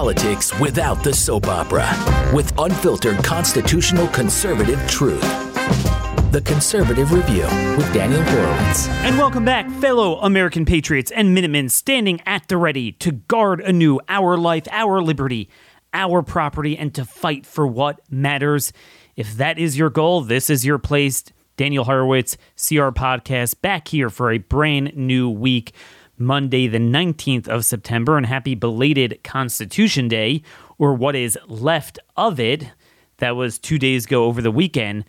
politics without the soap opera with unfiltered constitutional conservative truth. The Conservative Review with Daniel Horowitz. And welcome back, fellow American patriots and Minutemen standing at the ready to guard anew our life, our liberty, our property, and to fight for what matters. If that is your goal, this is your place. Daniel Horowitz, CR Podcast, back here for a brand new week. Monday, the 19th of September, and happy belated Constitution Day, or what is left of it. That was two days ago over the weekend.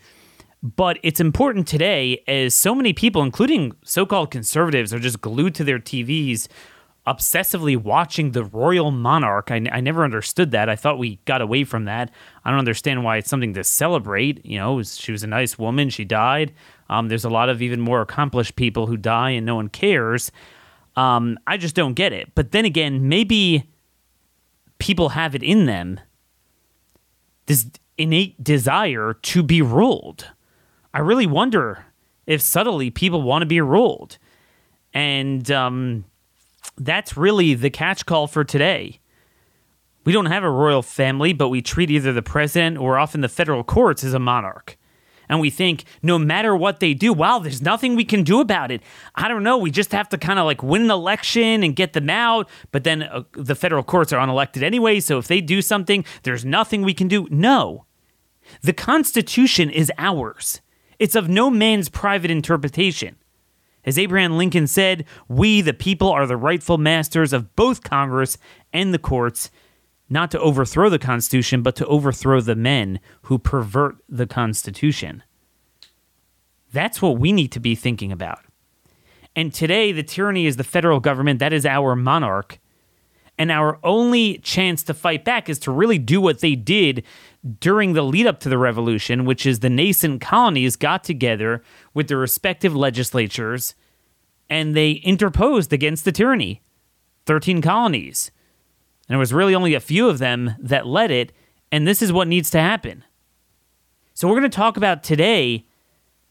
But it's important today as so many people, including so called conservatives, are just glued to their TVs, obsessively watching the royal monarch. I, I, never understood that. I thought we got away from that. I don't understand why it's something to celebrate. You know, she was a nice woman, she died. Um, there's a lot of even more accomplished people who die and no one cares. Um, I just don't get it. But then again, maybe people have it in them this innate desire to be ruled. I really wonder if subtly people want to be ruled. And um, that's really the catch call for today. We don't have a royal family, but we treat either the president or often the federal courts as a monarch and we think no matter what they do, wow, there's nothing we can do about it. I don't know. We just have to kind of like win an election and get them out. But then uh, the federal courts are unelected anyway. So if they do something, there's nothing we can do. No. The Constitution is ours, it's of no man's private interpretation. As Abraham Lincoln said, we, the people, are the rightful masters of both Congress and the courts, not to overthrow the Constitution, but to overthrow the men who pervert the Constitution. That's what we need to be thinking about. And today, the tyranny is the federal government. That is our monarch. And our only chance to fight back is to really do what they did during the lead up to the revolution, which is the nascent colonies got together with their respective legislatures and they interposed against the tyranny. 13 colonies. And there was really only a few of them that led it, and this is what needs to happen. So, we're going to talk about today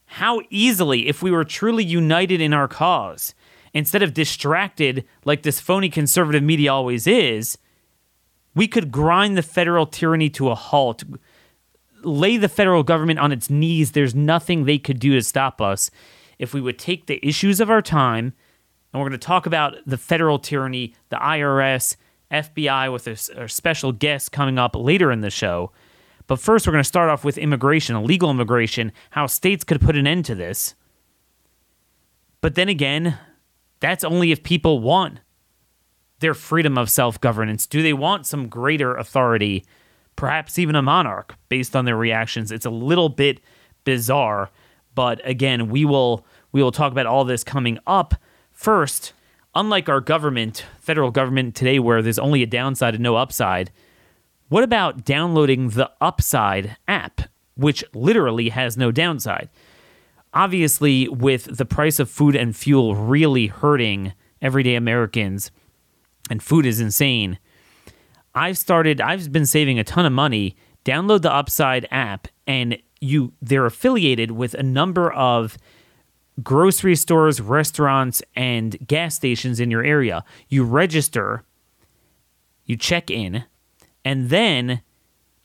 how easily, if we were truly united in our cause, instead of distracted like this phony conservative media always is, we could grind the federal tyranny to a halt, lay the federal government on its knees. There's nothing they could do to stop us if we would take the issues of our time, and we're going to talk about the federal tyranny, the IRS, FBI with a, a special guest coming up later in the show. But first, we're going to start off with immigration, illegal immigration, how states could put an end to this. But then again, that's only if people want their freedom of self governance. Do they want some greater authority, perhaps even a monarch, based on their reactions? It's a little bit bizarre, but again, we will we will talk about all this coming up. First, unlike our government, federal government today, where there's only a downside and no upside, what about downloading the Upside app, which literally has no downside? Obviously, with the price of food and fuel really hurting everyday Americans, and food is insane, I've started, I've been saving a ton of money. Download the Upside app, and you they're affiliated with a number of grocery stores, restaurants, and gas stations in your area. You register, you check in, and then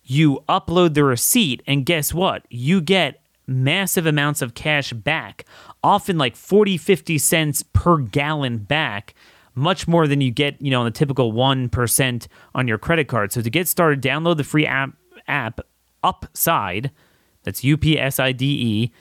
you upload the receipt. And guess what? You get massive amounts of cash back, often like 40, 50 cents per gallon back. Much more than you get, you know, on the typical 1% on your credit card. So to get started, download the free app, app Upside. That's U P S I D E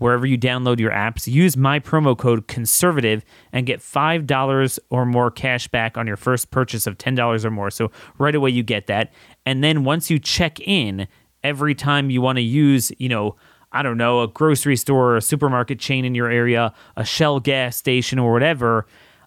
wherever you download your apps. Use my promo code conservative and get $5 or more cash back on your first purchase of $10 or more. So right away you get that. And then once you check in, every time you want to use, you know, I don't know, a grocery store or a supermarket chain in your area, a Shell gas station or whatever,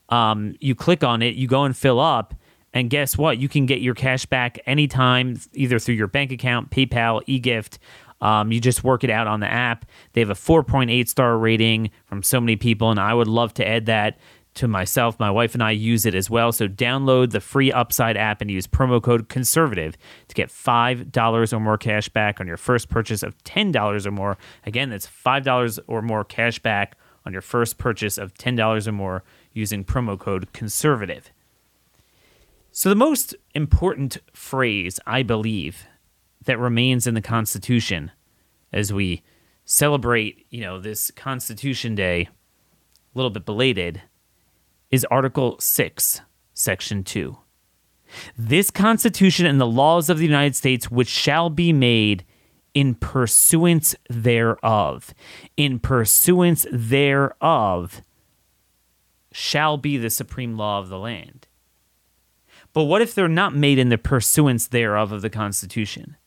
um, you click on it, you go and fill up. And guess what? You can get your cash back anytime, either through your bank account, PayPal, eGift, um, you just work it out on the app. They have a 4.8 star rating from so many people, and I would love to add that to myself. My wife and I use it as well. So download the free Upside app and use promo code conservative to get $5 or more cash back on your first purchase of $10 or more. Again, that's $5 or more cash back on your first purchase of $10 or more using promo code conservative. So, the most important phrase, I believe, that remains in the Constitution as we celebrate, you know, this Constitution Day, a little bit belated, is Article 6, Section 2. This Constitution and the laws of the United States, which shall be made in pursuance thereof, in pursuance thereof, shall be the supreme law of the land. But what if they're not made in the pursuance thereof of the Constitution?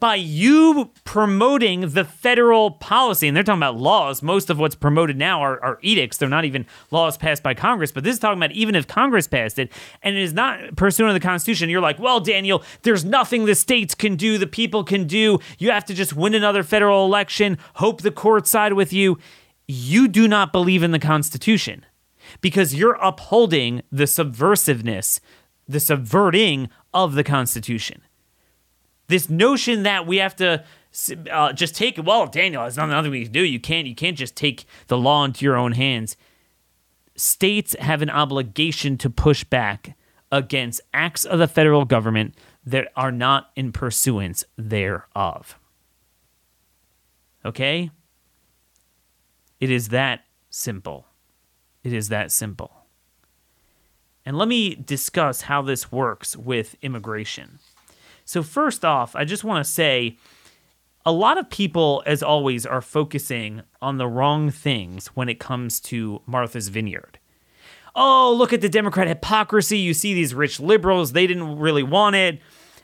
By you promoting the federal policy, and they're talking about laws. Most of what's promoted now are, are, edicts. They're not even laws passed by Congress, but this is talking about even if Congress passed it and it is not pursuant to the Constitution, you're like, well, Daniel, there's nothing the states can do, the people can do. You have to just win another federal election, hope the courts side with you. You do not believe in the Constitution because you're upholding the subversiveness the subverting of the Constitution. This notion that we have to uh, just take it. Well, Daniel, there's nothing we can do. You can't. You can't just take the law into your own hands. States have an obligation to push back against acts of the federal government that are not in pursuance thereof. Okay? It is that simple. It is that simple. And let me discuss how this works with immigration. So, first off, I just want to say a lot of people, as always, are focusing on the wrong things when it comes to Martha's Vineyard. Oh, look at the Democrat hypocrisy. You see these rich liberals, they didn't really want it.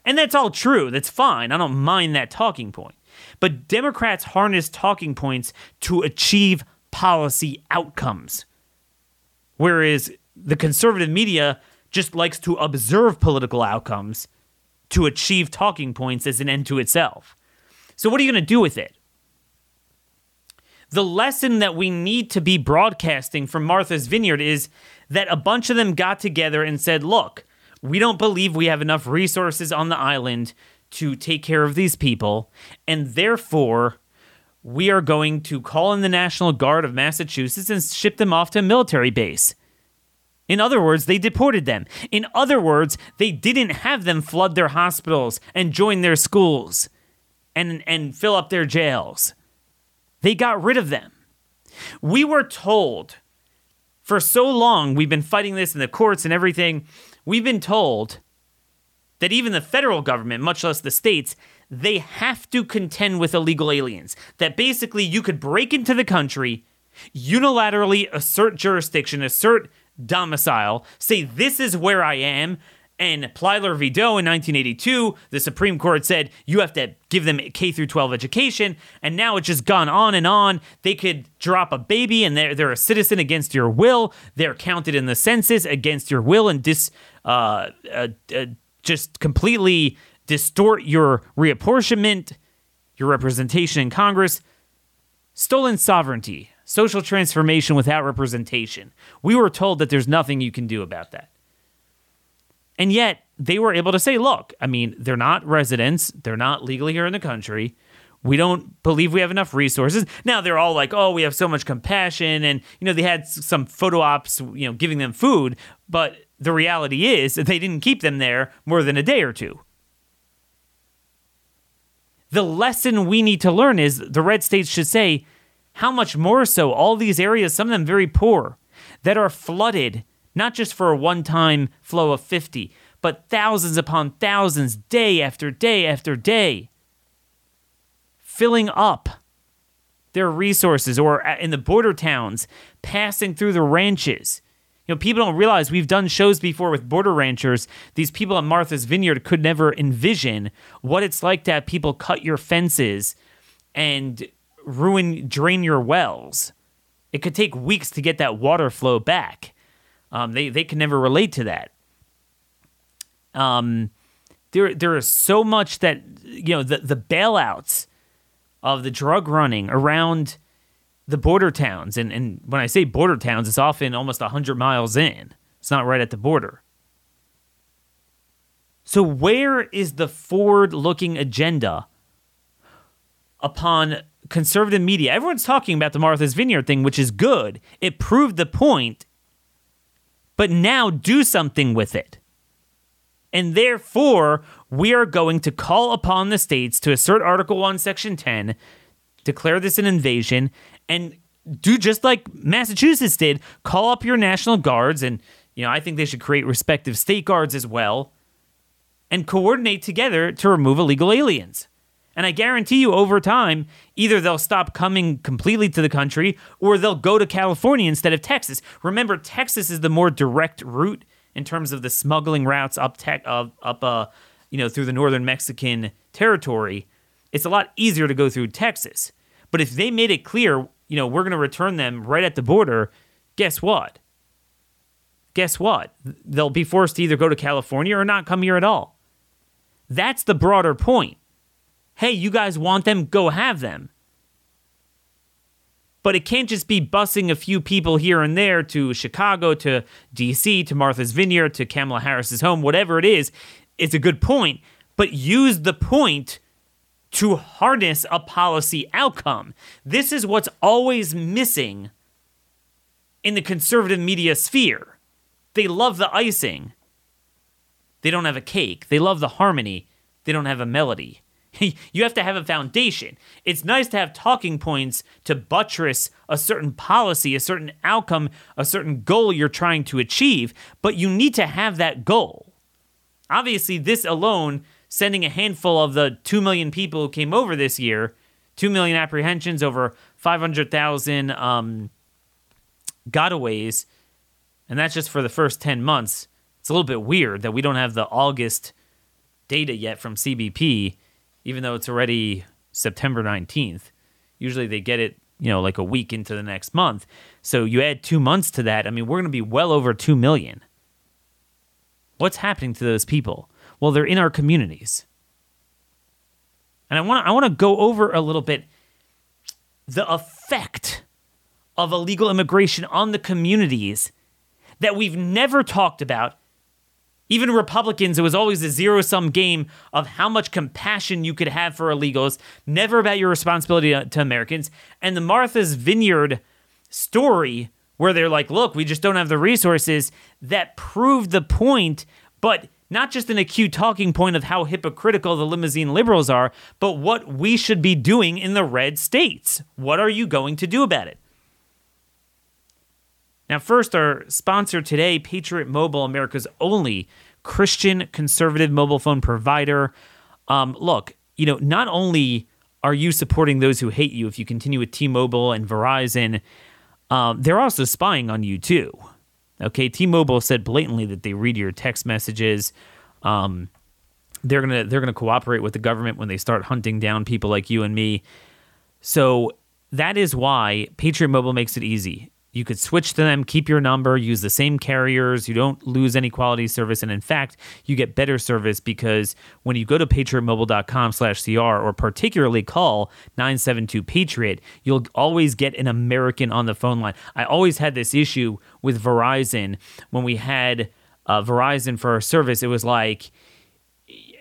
And that's all true. That's fine. I don't mind that talking point. But Democrats harness talking points to achieve policy outcomes. Whereas the conservative media just likes to observe political outcomes to achieve talking points as an end to itself. So, what are you going to do with it? The lesson that we need to be broadcasting from Martha's Vineyard is that a bunch of them got together and said, Look, we don't believe we have enough resources on the island to take care of these people, and therefore, we are going to call in the National Guard of Massachusetts and ship them off to a military base. In other words, they deported them. In other words, they didn't have them flood their hospitals and join their schools and, and fill up their jails. They got rid of them. We were told for so long, we've been fighting this in the courts and everything, we've been told that even the federal government, much less the states, they have to contend with illegal aliens. That basically you could break into the country, unilaterally assert jurisdiction, assert domicile, say this is where I am. And Plyler v. Doe in 1982, the Supreme Court said you have to give them K through 12 education, and now it's just gone on and on. They could drop a baby, and they're they're a citizen against your will. They're counted in the census against your will, and dis uh, uh, uh, just completely distort your reapportionment, your representation in Congress. Stolen sovereignty social transformation without representation. We were told that there's nothing you can do about that. And yet, they were able to say, look, I mean, they're not residents, they're not legally here in the country. We don't believe we have enough resources. Now they're all like, "Oh, we have so much compassion," and you know they had some photo ops, you know, giving them food. But the reality is that they didn't keep them there more than a day or two. The lesson we need to learn is the red states should say, how much more so all these areas, some of them very poor, that are flooded, not just for a one time flow of 50, but thousands upon thousands, day after day after day, filling up their resources, or uh, in the border towns, passing through the ranches. You know, people don't realize we've done shows before with border ranchers. These people at Martha's Vineyard could never envision what it's like to have people cut your fences and ruin, drain your wells. It could take weeks to get that water flow back. Um, they they can never relate to that. Um, there there is so much that you know the the bailouts of the drug running around the border towns, and and when I say border towns, it's often almost hundred miles in. It's not right at the border. So where is the forward-looking agenda upon conservative media, everyone's talking about the Martha's Vineyard thing, which is good. It proved the point, but now do something with it. And therefore, we are going to call upon the states to assert Article 1, Section 10, declare this an invasion, and do just like Massachusetts did call up your National Guards. And, you know, I think they should create respective state guards as well and coordinate together to remove illegal aliens. And I guarantee you, over time, either they'll stop coming completely to the country or they'll go to California instead of Texas. Remember, Texas is the more direct route in terms of the smuggling routes up tech up up uh you know through the northern Mexican territory. It's a lot easier to go through Texas. But if they made it clear, you know, we're going to return them right at the border, guess what? Guess what? They'll be forced to either go to California or not come here at all. That's the broader point hey, you guys want them? Go have them. But it can't just be busing a few people here and there to Chicago, to DC, to Martha's Vineyard, to Kamala Harris's home, whatever it is. It's a good point, but use the point to harness a policy outcome. This is what's always missing in the conservative media sphere. They love the icing. They don't have a cake. They love the harmony. They don't have a melody. you have to have a foundation. It's nice to have talking points to buttress a certain policy, a certain outcome, a certain goal you're trying to achieve, but you need to have that goal. Obviously, this alone, sending a handful of the 2 million people who came over this year, 2 million apprehensions, over 500,000 um, gotaways, and that's just for the first 10 months. It's a little bit weird that we don't have the August data yet from CBP even though it's already September 19th. Usually they get it, you know, like a week into the next month. So you add two months to that. I mean, we're going to be well over 2 million. What's happening to those people? Well, they're in our communities. And I want I want to go over a little bit the effect of illegal immigration on the communities that we've never talked about even Republicans, it was always a zero sum game of how much compassion you could have for illegals, never about your responsibility to Americans. And the Martha's Vineyard story, where they're like, look, we just don't have the resources, that proved the point, but not just an acute talking point of how hypocritical the limousine liberals are, but what we should be doing in the red states. What are you going to do about it? Now, first, our sponsor today, Patriot Mobile, America's only Christian conservative mobile phone provider. Um, look, you know, not only are you supporting those who hate you if you continue with T Mobile and Verizon, um, they're also spying on you too. Okay, T Mobile said blatantly that they read your text messages. Um, they're gonna they're gonna cooperate with the government when they start hunting down people like you and me. So that is why Patriot Mobile makes it easy. You could switch to them, keep your number, use the same carriers. You don't lose any quality service. And in fact, you get better service because when you go to patriotmobile.com slash CR or particularly call 972 Patriot, you'll always get an American on the phone line. I always had this issue with Verizon when we had uh, Verizon for our service. It was like,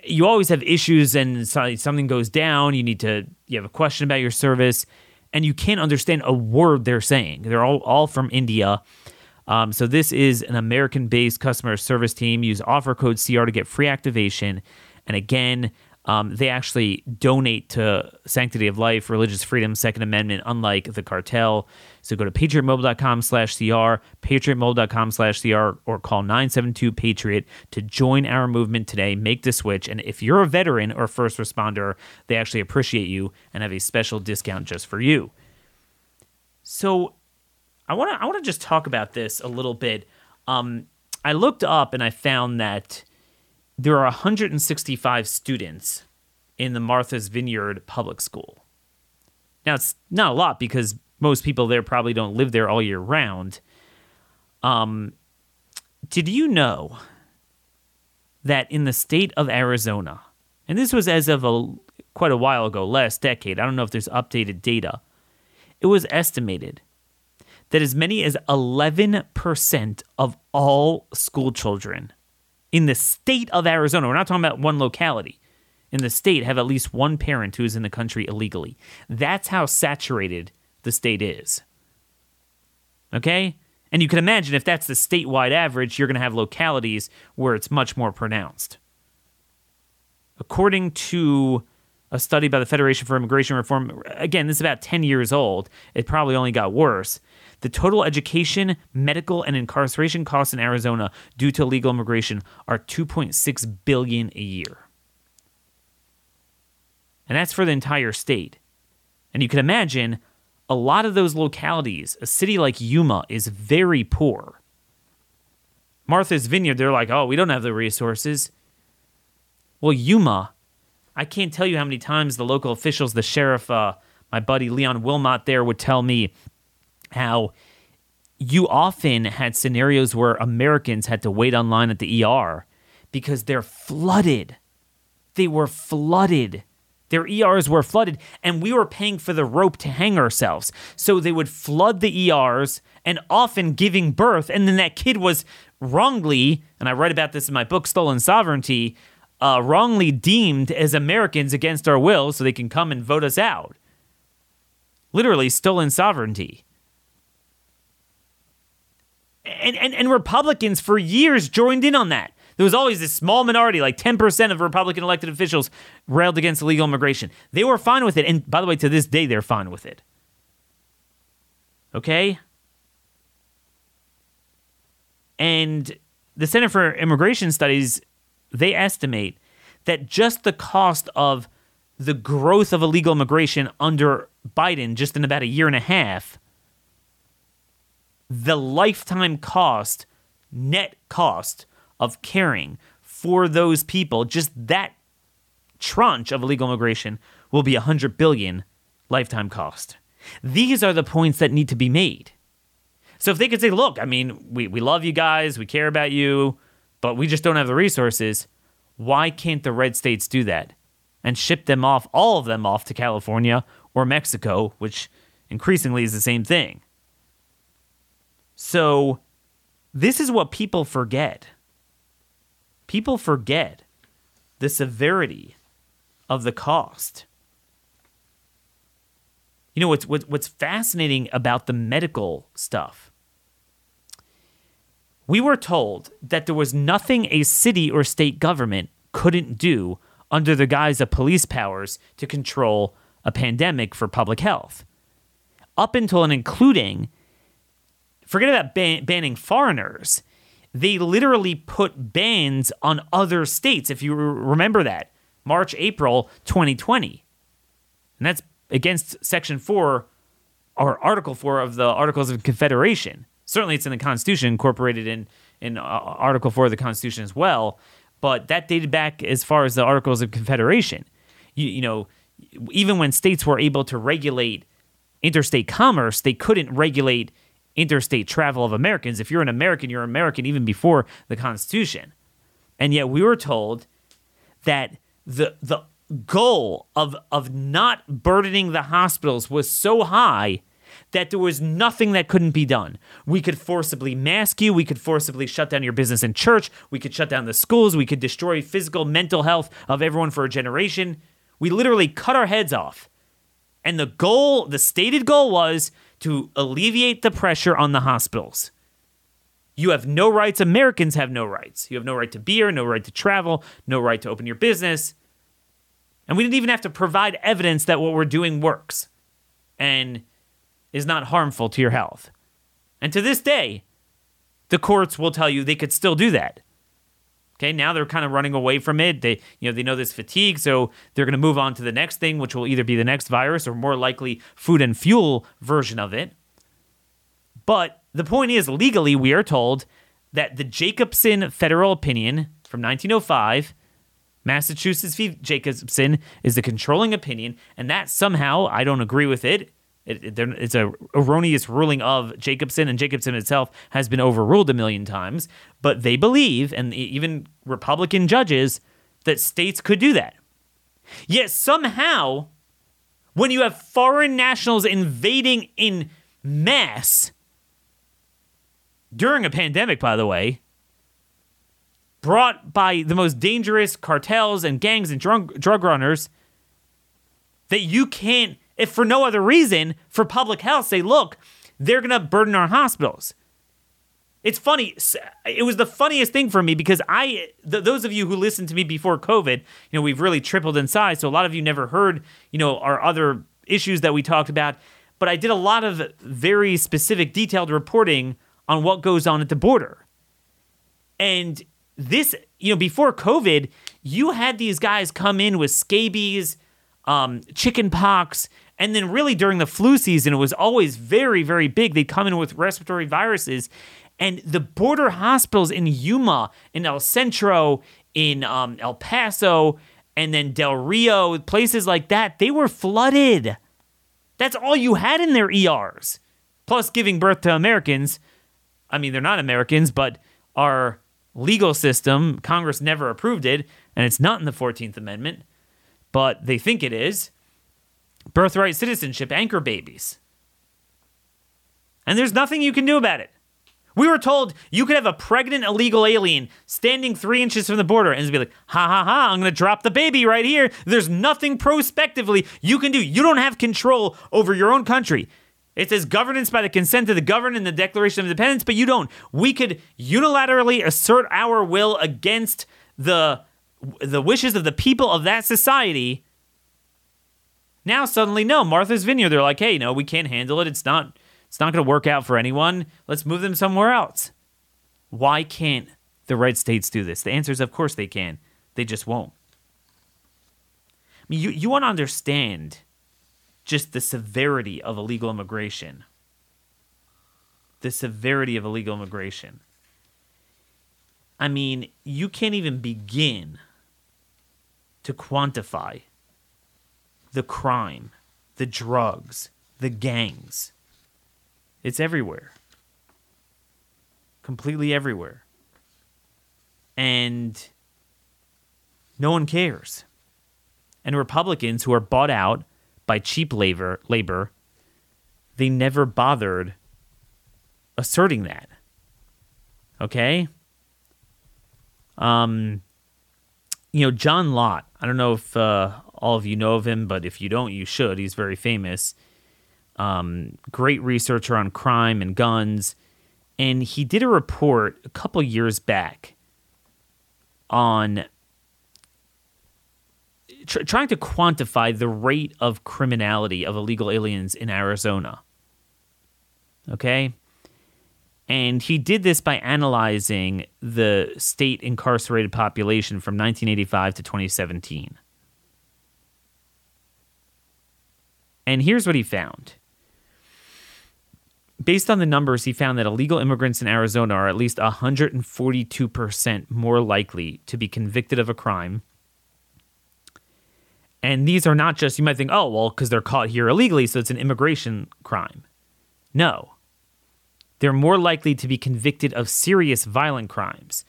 you always have issues and something goes down. You need to, you have a question about your service and you can't understand a word they're saying. They're all, all from India. Um, so this is an American-based customer service team. Use offer code CR to get free activation. And again, um, they actually donate to sanctity of life, religious freedom, Second Amendment, unlike the cartel. So go to patriotmobile.com slash CR, patriotmobile.com slash CR, or call 972-PATRIOT to join our movement today. Make the switch. And if you're a veteran or first responder, they actually appreciate you and have a special discount just for you. So I want to I want to just talk about this a little bit. Um, I looked up and I found that there are 165 students in the Martha's Vineyard Public School. Now, it's not a lot because most people there probably don't live there all year round. Um, did you know that in the state of Arizona, and this was as of a quite a while ago, last decade, I don't know if there's updated data, it was estimated that as many as 11% of all school children in the state of Arizona, we're not talking about one locality, in the state have at least one parent who is in the country illegally. That's how saturated the state is. Okay? And you can imagine if that's the statewide average, you're going to have localities where it's much more pronounced. according to a study by the Federation for Immigration Reform, again, this is about 10 years old. It probably only got worse. The total education, medical, and incarceration costs in Arizona due to illegal immigration are 2.6 billion a year. And that's for the entire state. And you can imagine a lot of those localities, a city like Yuma is very poor. Martha's Vineyard, they're like, oh, we don't have the resources. Well, Yuma, I can't tell you how many times the local officials, the sheriff, uh, my buddy Leon Wilmot there would tell me how you often had scenarios where Americans had to wait online at the ER because they're flooded. They were flooded. Their ERs were flooded, and we were paying for the rope to hang ourselves. So they would flood the ERs and often giving birth. And then that kid was wrongly, and I write about this in my book, Stolen Sovereignty, uh, wrongly deemed as Americans against our will so they can come and vote us out. Literally, stolen sovereignty. And, and, and Republicans for years joined in on that. There was always this small minority, like 10% of Republican elected officials, railed against illegal immigration. They were fine with it. And by the way, to this day, they're fine with it. Okay? And the Center for Immigration Studies, they estimate that just the cost of the growth of illegal immigration under Biden, just in about a year and a half, the lifetime cost, net cost of caring for those people, just that tranche of illegal immigration will be 100 billion lifetime cost. These are the points that need to be made. So if they could say, look, I mean, we, we love you guys, we care about you, but we just don't have the resources, why can't the red states do that and ship them off, all of them off to California or Mexico, which increasingly is the same thing? So this is what people forget. People forget the severity of the cost. You know what's what's fascinating about the medical stuff we were told that there was nothing a city or state government couldn't do under the guise of police powers to control a pandemic for public health. Up until and including, forget about ban- banning foreigners, they literally put bans on other states, if you remember that, March, April 2020. And that's against Section 4 or Article 4 of the Articles of Confederation certainly it's in the Constitution, incorporated in in uh, Article Four of the Constitution as well. But that dated back as far as the Articles of Confederation. You, you know, even when states were able to regulate interstate commerce, they couldn't regulate interstate travel of Americans. If you're an American, you're American even before the Constitution. And yet we were told that the the goal of of not burdening the hospitals was so high that there was nothing that couldn't be done. We could forcibly mask you, we could forcibly shut down your business and church, we could shut down the schools, we could destroy physical, mental health of everyone for a generation. We literally cut our heads off. And the goal, the stated goal was to alleviate the pressure on the hospitals. You have no rights. Americans have no rights. You have no right to beer, no right to travel, no right to open your business. And we didn't even have to provide evidence that what we're doing works. And is not harmful to your health. And to this day, the courts will tell you they could still do that. Okay, now they're kind of running away from it. They, you know, they know this fatigue, so they're going to move on to the next thing, which will either be the next virus or more likely food and fuel version of it. But the point is, legally, we are told that the Jacobson federal opinion from 1905, Massachusetts v. Jacobson, is the controlling opinion, and that somehow, I don't agree with it, it, it, it's a erroneous ruling of Jacobson, and Jacobson itself has been overruled a million times. But they believe, and even Republican judges, that states could do that. Yet somehow, when you have foreign nationals invading in mass during a pandemic, by the way, brought by the most dangerous cartels and gangs and drug, drug runners, that you can't if for no other reason, for public health, say, look, they're going to burden our hospitals. It's funny. It was the funniest thing for me because I, th- those of you who listened to me before COVID, you know, we've really tripled in size. So a lot of you never heard, you know, our other issues that we talked about. But I did a lot of very specific, detailed reporting on what goes on at the border. And this, you know, before COVID, you had these guys come in with scabies, um, chicken pox, and then really during the flu season, it was always very, very big. They'd come in with respiratory viruses. And the border hospitals in Yuma, in El Centro, in um, El Paso, and then Del Rio, places like that, they were flooded. That's all you had in their ERs. Plus, giving birth to Americans. I mean, they're not Americans, but our legal system, Congress never approved it, and it's not in the 14th Amendment, but they think it is. Birthright citizenship, anchor babies. And there's nothing you can do about it. We were told you could have a pregnant illegal alien standing three inches from the border and be like, ha ha ha, I'm to drop the baby right here. There's nothing prospectively you can do. You don't have control over your own country. It says governance by the consent of the governed in the Declaration of Independence, but you don't. We could unilaterally assert our will against the the wishes of the people of that society. Now suddenly, no, Martha's Vineyard. They're like, hey, no, we can't handle it. It's not it's not going to work out for anyone. Let's move them somewhere else. Why can't the red states do this? The answer is, of course, they can. They just won't. I mean, you, you want to understand just the severity of illegal immigration. The severity of illegal immigration. I mean, you can't even begin to quantify the crime, the drugs, the gangs it's everywhere. Completely everywhere. And no one cares. And Republicans who are bought out by cheap labor labor, they never bothered asserting that. Okay? Um you know, John Lott, I don't know if uh, all of you know of him, but if you don't, you should. He's very famous um, great researcher on crime and guns. And he did a report a couple years back on tr- trying to quantify the rate of criminality of illegal aliens in Arizona. Okay? And he did this by analyzing the state incarcerated population from 1985 to 2017. And here's what he found based on the numbers, he found that illegal immigrants in Arizona are at least 142% more likely to be convicted of a crime. And these are not just, you might think, oh, well, because they're caught here illegally, so it's an immigration crime. No. They're more likely to be convicted of serious violent crimes.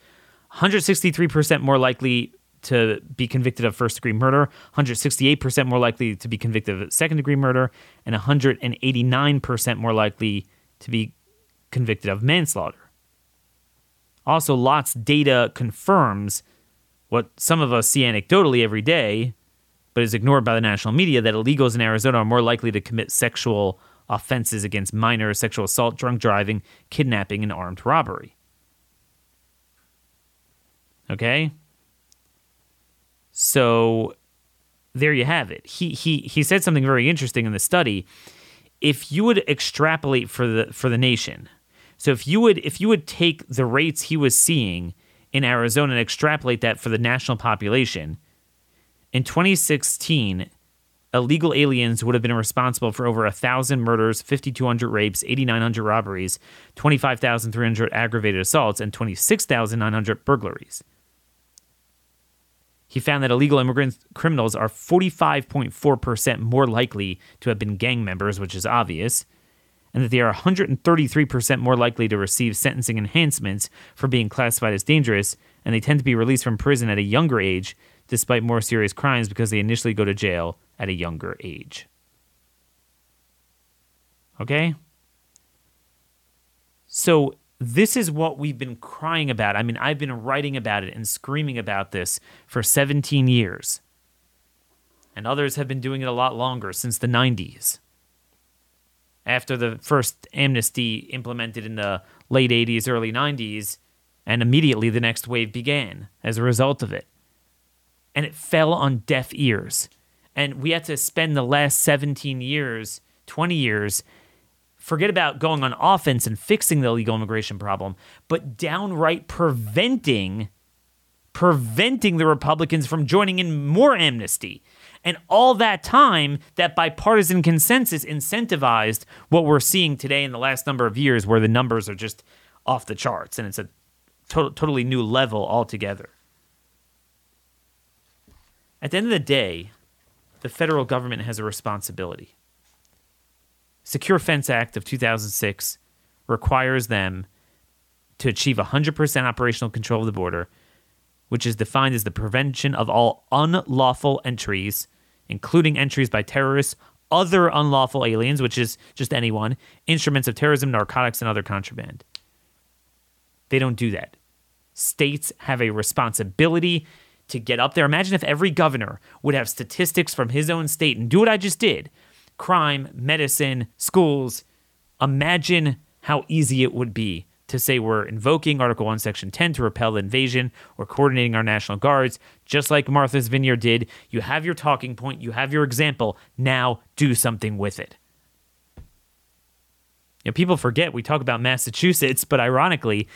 163% more likely to be convicted of first degree murder, 168% more likely to be convicted of second degree murder, and 189% more likely to be convicted of manslaughter. Also, Lott's data confirms what some of us see anecdotally every day, but is ignored by the national media that illegals in Arizona are more likely to commit sexual offenses against minors, sexual assault, drunk driving, kidnapping, and armed robbery. Okay? So there you have it. He he he said something very interesting in the study if you would extrapolate for the for the nation, so if you would if you would take the rates he was seeing in Arizona and extrapolate that for the national population, in 2016, illegal aliens would have been responsible for over 1,000 murders, 5,200 rapes, 8,900 robberies, 25,300 aggravated assaults, and 26,900 burglaries. He found that illegal immigrants criminals are 45.4% more likely to have been gang members, which is obvious, and that they are 133% more likely to receive sentencing enhancements for being classified as dangerous, and they tend to be released from prison at a younger age despite more serious crimes because they initially go to jail at a younger age. Okay? So this is what we've been crying about. I mean, I've been writing about it and screaming about this for 17 years. And others have been doing it a lot longer, since the 90s. after the first amnesty implemented in the late 80s, early 90s, and immediately the next wave began as a result of it. And it fell on deaf ears. And we had to spend the last 17 years, 20 years, forget about going on offense and fixing the illegal immigration problem, but downright preventing preventing the Republicans from joining in more amnesty. And all that time, that bipartisan consensus incentivized what we're seeing today in the last number of years, where the numbers are just off the charts and it's a to- totally new level altogether. At the end of the day, the federal government has a responsibility. Secure Fence Act of 2006 requires them to achieve 100% operational control of the border, which is defined as the prevention of all unlawful entries, including entries by terrorists, other unlawful aliens, which is just anyone, instruments of terrorism, narcotics, and other contraband. They don't do that. States have a responsibility to get up there. Imagine if every governor would have statistics from his own state and do what I just did crime, medicine, schools. Imagine how easy it would be to say we're invoking Article 1, Section 10 to repel invasion or coordinating our National Guards, just like Martha's Vineyard did. You have your talking point, you have your example. Now do something with it. You know, people forget we talk about Massachusetts, but ironically,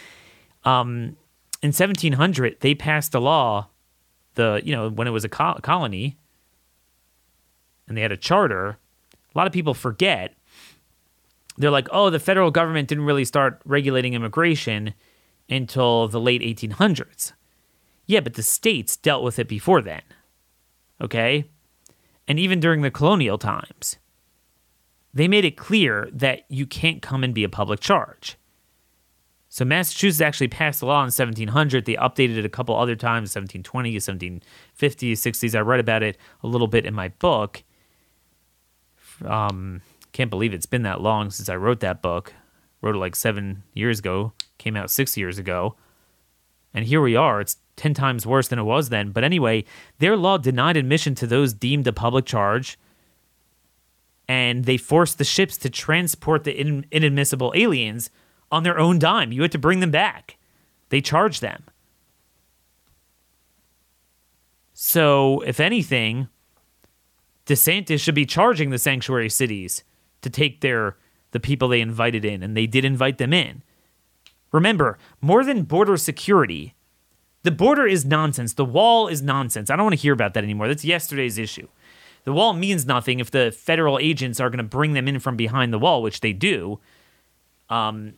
um, in 1700 they passed a law the you know when it was a co- colony and they had a charter a lot of people forget they're like oh the federal government didn't really start regulating immigration until the late 1800s yeah but the states dealt with it before then okay and even during the colonial times they made it clear that you can't come and be a public charge so Massachusetts actually passed a law in 1700. They updated it a couple other times, 1720s, 1750s, 60s. I read about it a little bit in my book. Um, can't believe it's been that long since I wrote that book. Wrote it like seven years ago. Came out six years ago. And here we are. It's 10 times worse than it was then. But anyway, their law denied admission to those deemed a public charge. And they forced the ships to transport the inadmissible aliens on their own dime. You had to bring them back. They charged them. So, if anything, DeSantis should be charging the sanctuary cities to take their the people they invited in, and they did invite them in. Remember, more than border security, the border is nonsense. The wall is nonsense. I don't want to hear about that anymore. That's yesterday's issue. The wall means nothing if the federal agents are going to bring them in from behind the wall, which they do. Um,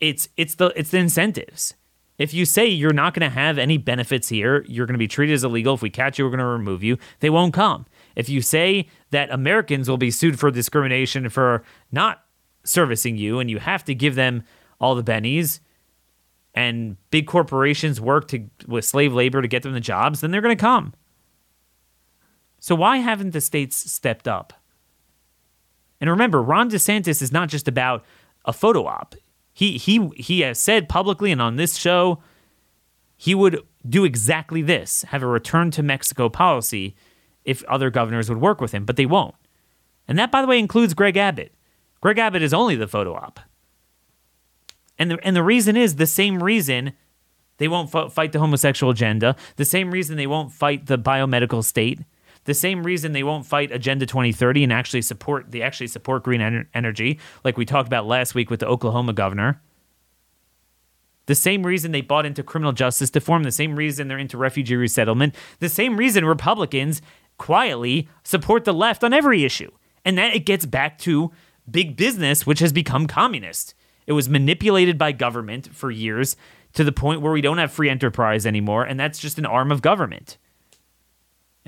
it's it's the it's the incentives. If you say you're not going to have any benefits here, you're going to be treated as illegal. If we catch you, we're going to remove you. They won't come. If you say that Americans will be sued for discrimination for not servicing you, and you have to give them all the bennies, and big corporations work to with slave labor to get them the jobs, then they're going to come. So why haven't the states stepped up? And remember, Ron DeSantis is not just about a photo op he he he has said publicly and on this show he would do exactly this have a return to mexico policy if other governors would work with him but they won't. And that by the way includes greg abbott. Greg abbott is only the photo op. And the, and the reason is the same reason they won't f- fight the homosexual agenda the same reason they won't fight the biomedical state the same reason they won't fight Agenda 2030 and actually support they actually support green en- energy, like we talked about last week with the Oklahoma governor. The same reason they bought into criminal justice reform, the same reason they're into refugee resettlement, the same reason Republicans quietly support the left on every issue. And that it gets back to big business, which has become communist. It was manipulated by government for years to the point where we don't have free enterprise anymore, and that's just an arm of government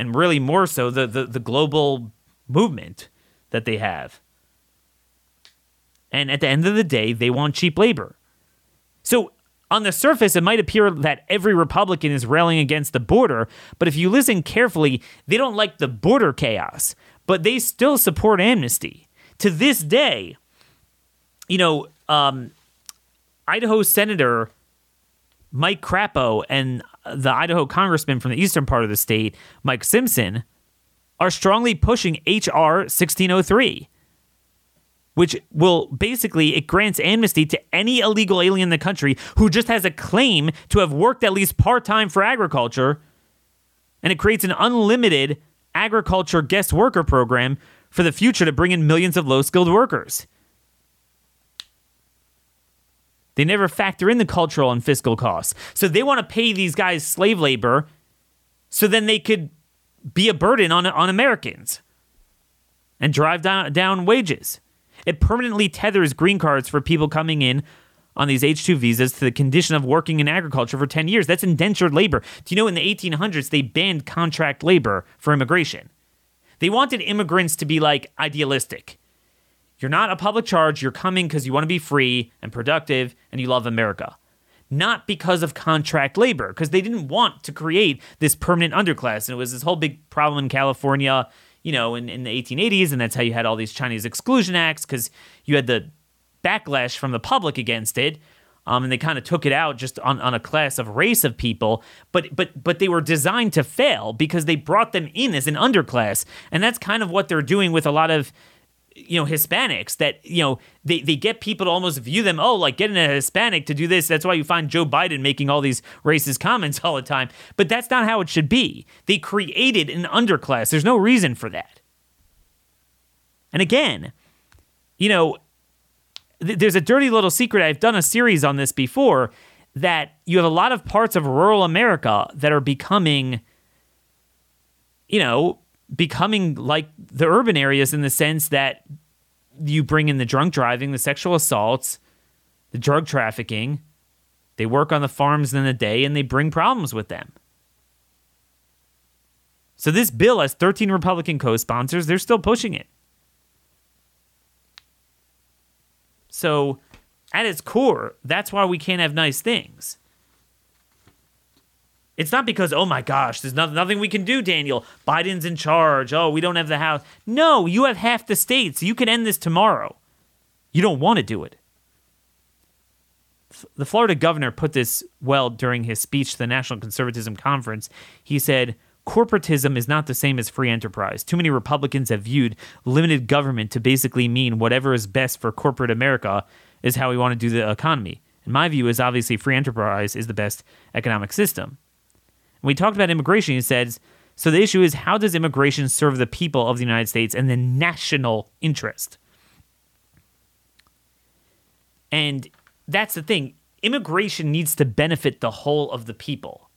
and really more so the, the, the global movement that they have. And at the end of the day, they want cheap labor. So on the surface, it might appear that every Republican is railing against the border, but if you listen carefully, they don't like the border chaos, but they still support amnesty. To this day, you know, um, Idaho Senator Mike Crapo and the Idaho congressman from the eastern part of the state, Mike Simpson, are strongly pushing H.R. 1603. Which will basically it grants amnesty to any illegal alien in the country who just has a claim to have worked at least part-time for agriculture and it creates an unlimited agriculture guest worker program for the future to bring in millions of low-skilled workers. They never factor in the cultural and fiscal costs. So they want to pay these guys slave labor so then they could be a burden on, on Americans and drive down, down wages. It permanently tethers green cards for people coming in on these H 2 visas to the condition of working in agriculture for 10 years. That's indentured labor. Do you know in the 1800s they banned contract labor for immigration? They wanted immigrants to be like idealistic. You're not a public charge, you're coming because you want to be free and productive and you love America. Not because of contract labor, because they didn't want to create this permanent underclass. And it was this whole big problem in California you know, in, in the 1880s, and that's how you had all these Chinese exclusion acts because you had the backlash from the public against it. Um, and they kind of took it out just on, on a class of race of people, but but but they were designed to fail because they brought them in as an underclass, and that's kind of what they're doing with a lot of you know Hispanics that you know they, they get people to almost view them oh like getting a Hispanic to do this that's why you find Joe Biden making all these racist comments all the time. But that's not how it should be. They created an underclass. There's no reason for that. And again you know th- there's a dirty little secret. I've done a series on this before that you have a lot of parts of rural America that are becoming you know becoming like the urban areas in the sense that you bring in the drunk driving, the sexual assaults, the drug trafficking. They work on the farms in the day and they bring problems with them. So this bill has 13 Republican co-sponsors. They're still pushing it. So at its core, that's why we can't have nice things. It's not because, oh my gosh, there's nothing, nothing we can do, Daniel. Biden's in charge. Oh, we don't have the House. No, you have half the states. You can end this tomorrow. You don't want to do it. The Florida governor put this well during his speech to the National Conservatism Conference. He said, Corporatism is not the same as free enterprise. Too many Republicans have viewed limited government to basically mean whatever is best for corporate America is how we want to do the economy. And my view is obviously free enterprise is the best economic system. We talked about immigration, he says, so the issue is how does immigration serve the people of the United States and the national interest? And that's the thing. Immigration needs to benefit the whole of the people.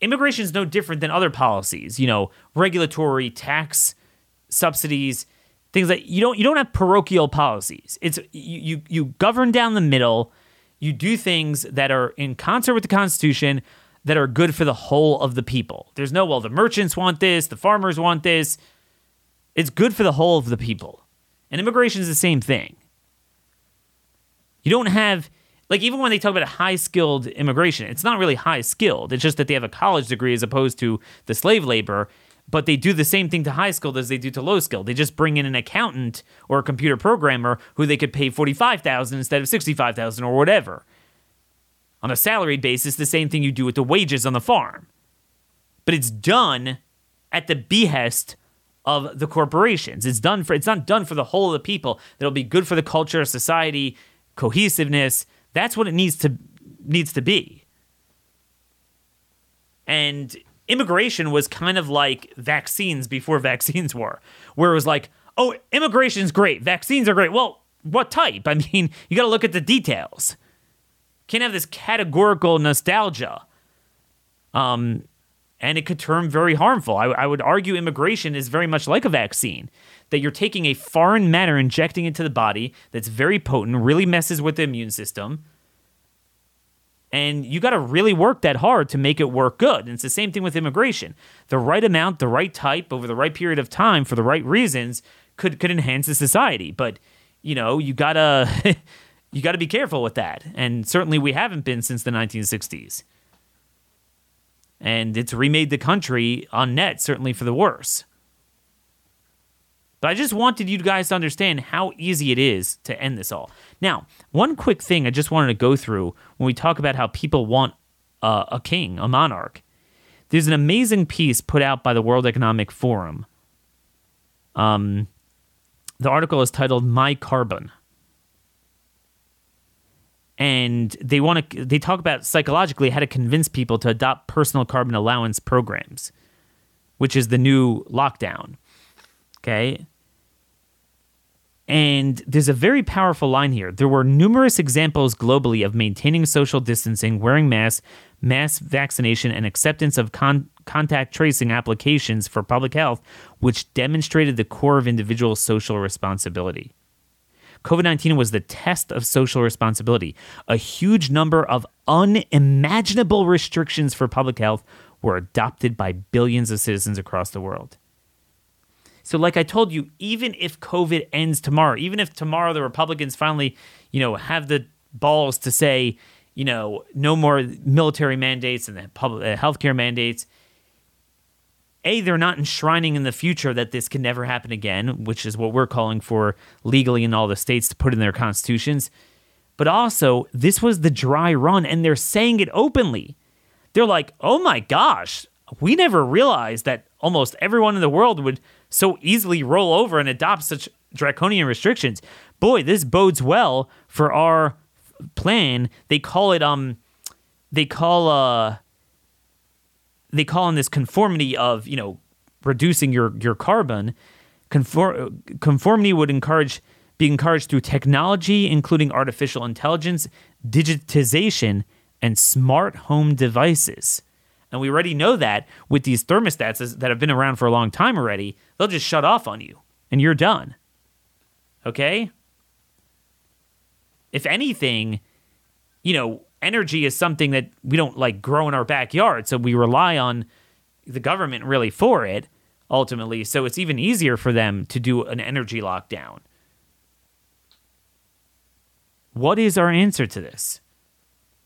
Immigration is no different than other policies, you know, regulatory, tax, subsidies, things like you don't you don't have parochial policies. It's you you, you govern down the middle. You do things that are in concert with the Constitution, that are good for the whole of the people. There's no, well, the merchants want this, the farmers want this. It's good for the whole of the people. And immigration is the same thing. You don't have, like, even when they talk about high skilled immigration, it's not really high skilled. It's just that they have a college degree as opposed to the slave labor, but they do the same thing to high skilled as they do to low skilled. They just bring in an accountant or a computer programmer who they could pay 45000 instead of 65000 or whatever on a salaried basis the same thing you do with the wages on the farm. But it's done at the behest of the corporations. It's done for it's not done for the whole of the people. That'll be good for the culture, society, cohesiveness. That's what it needs to needs to be. And immigration was kind of like vaccines before vaccines were, where it was like, oh, immigration's great, vaccines are great. Well, what type? I mean, you got to look at the details can't have this categorical nostalgia. Um, and it could turn very harmful. I, I, would argue immigration is very much like a vaccine, that you're taking a foreign matter, injecting into the body that's very potent, really messes with the immune system. And you got to really work that hard to make it work good. And it's the same thing with immigration. The right amount, the right type, over the right period of time, for the right reasons, could could enhance the society. But you know, you gotta you got to be careful with that. And certainly we haven't been since the 1960s. And it's remade the country on net, certainly for the worse. But I just wanted you guys to understand how easy it is to end this all. Now, one quick thing I just wanted to go through when we talk about how people want uh, a king, a monarch. There's an amazing piece put out by the World Economic Forum. Um, the article is titled "My Carbon." And they want to they talk about psychologically how to convince people to adopt personal carbon allowance programs which is the new lockdown okay? And there's a very powerful line here. There were numerous examples globally of maintaining social distancing wearing masks mass vaccination and acceptance of con- contact tracing applications for public health which demonstrated the core of individual social responsibility COVID 19 was the test of social responsibility. A huge number of unimaginable restrictions for public health were adopted by billions of citizens across the world. So, like I told you, even if COVID ends tomorrow, even if tomorrow the Republicans finally, you know, have the balls to say, you know, no more military mandates and the public uh, healthcare mandates, a, they're not enshrining in the future that this can never happen again, which is what we're calling for legally in all the states to put in their constitutions. But also, this was the dry run, and they're saying it openly. They're like, oh my gosh, we never realized that almost everyone in the world would so easily roll over and adopt such draconian restrictions. Boy, this bodes well for our plan. They call it, um, they call, uh, they call on this conformity of you know reducing your your carbon. Conform, conformity would encourage be encouraged through technology, including artificial intelligence, digitization, and smart home devices. And we already know that with these thermostats that have been around for a long time already, they'll just shut off on you and you're done. Okay? If anything, you know, energy is something that we don't like grow in our backyard, so we rely on the government really for it ultimately. So it's even easier for them to do an energy lockdown. What is our answer to this?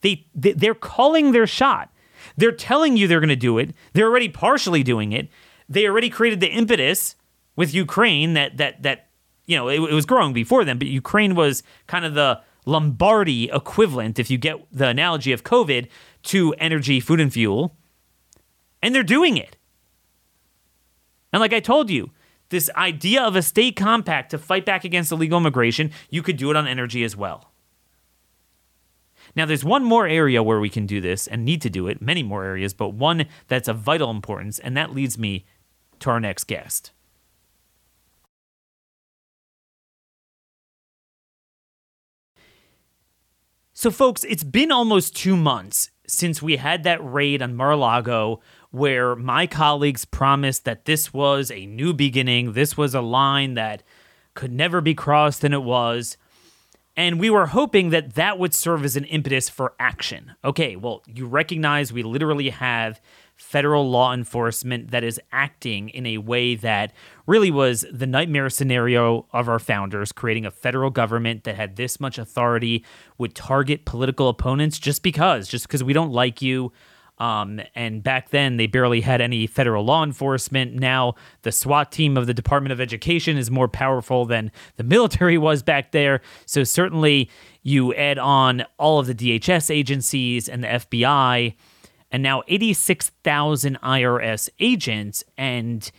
They, they they're calling their shot. They're telling you they're going to do it. They're already partially doing it. They already created the impetus with Ukraine that that that you know it, it was growing before them, but Ukraine was kind of the Lombardi equivalent, if you get the analogy of COVID, to energy, food, and fuel. And they're doing it. And like I told you, this idea of a state compact to fight back against illegal immigration, you could do it on energy as well. Now, there's one more area where we can do this and need to do it, many more areas, but one that's of vital importance, and that leads me to our next guest. So, folks, it's been almost two months since we had that raid on Mar a Lago where my colleagues promised that this was a new beginning. This was a line that could never be crossed, and it was. And we were hoping that that would serve as an impetus for action. Okay, well, you recognize we literally have federal law enforcement that is acting in a way that really was the nightmare scenario of our founders, creating a federal government that had this much authority, would target political opponents just because, just because we don't like you. Um, and back then, they barely had any federal law enforcement. Now, the SWAT team of the Department of Education is more powerful than the military was back there. So, certainly, you add on all of the DHS agencies and the FBI and now 86,000 IRS agents. And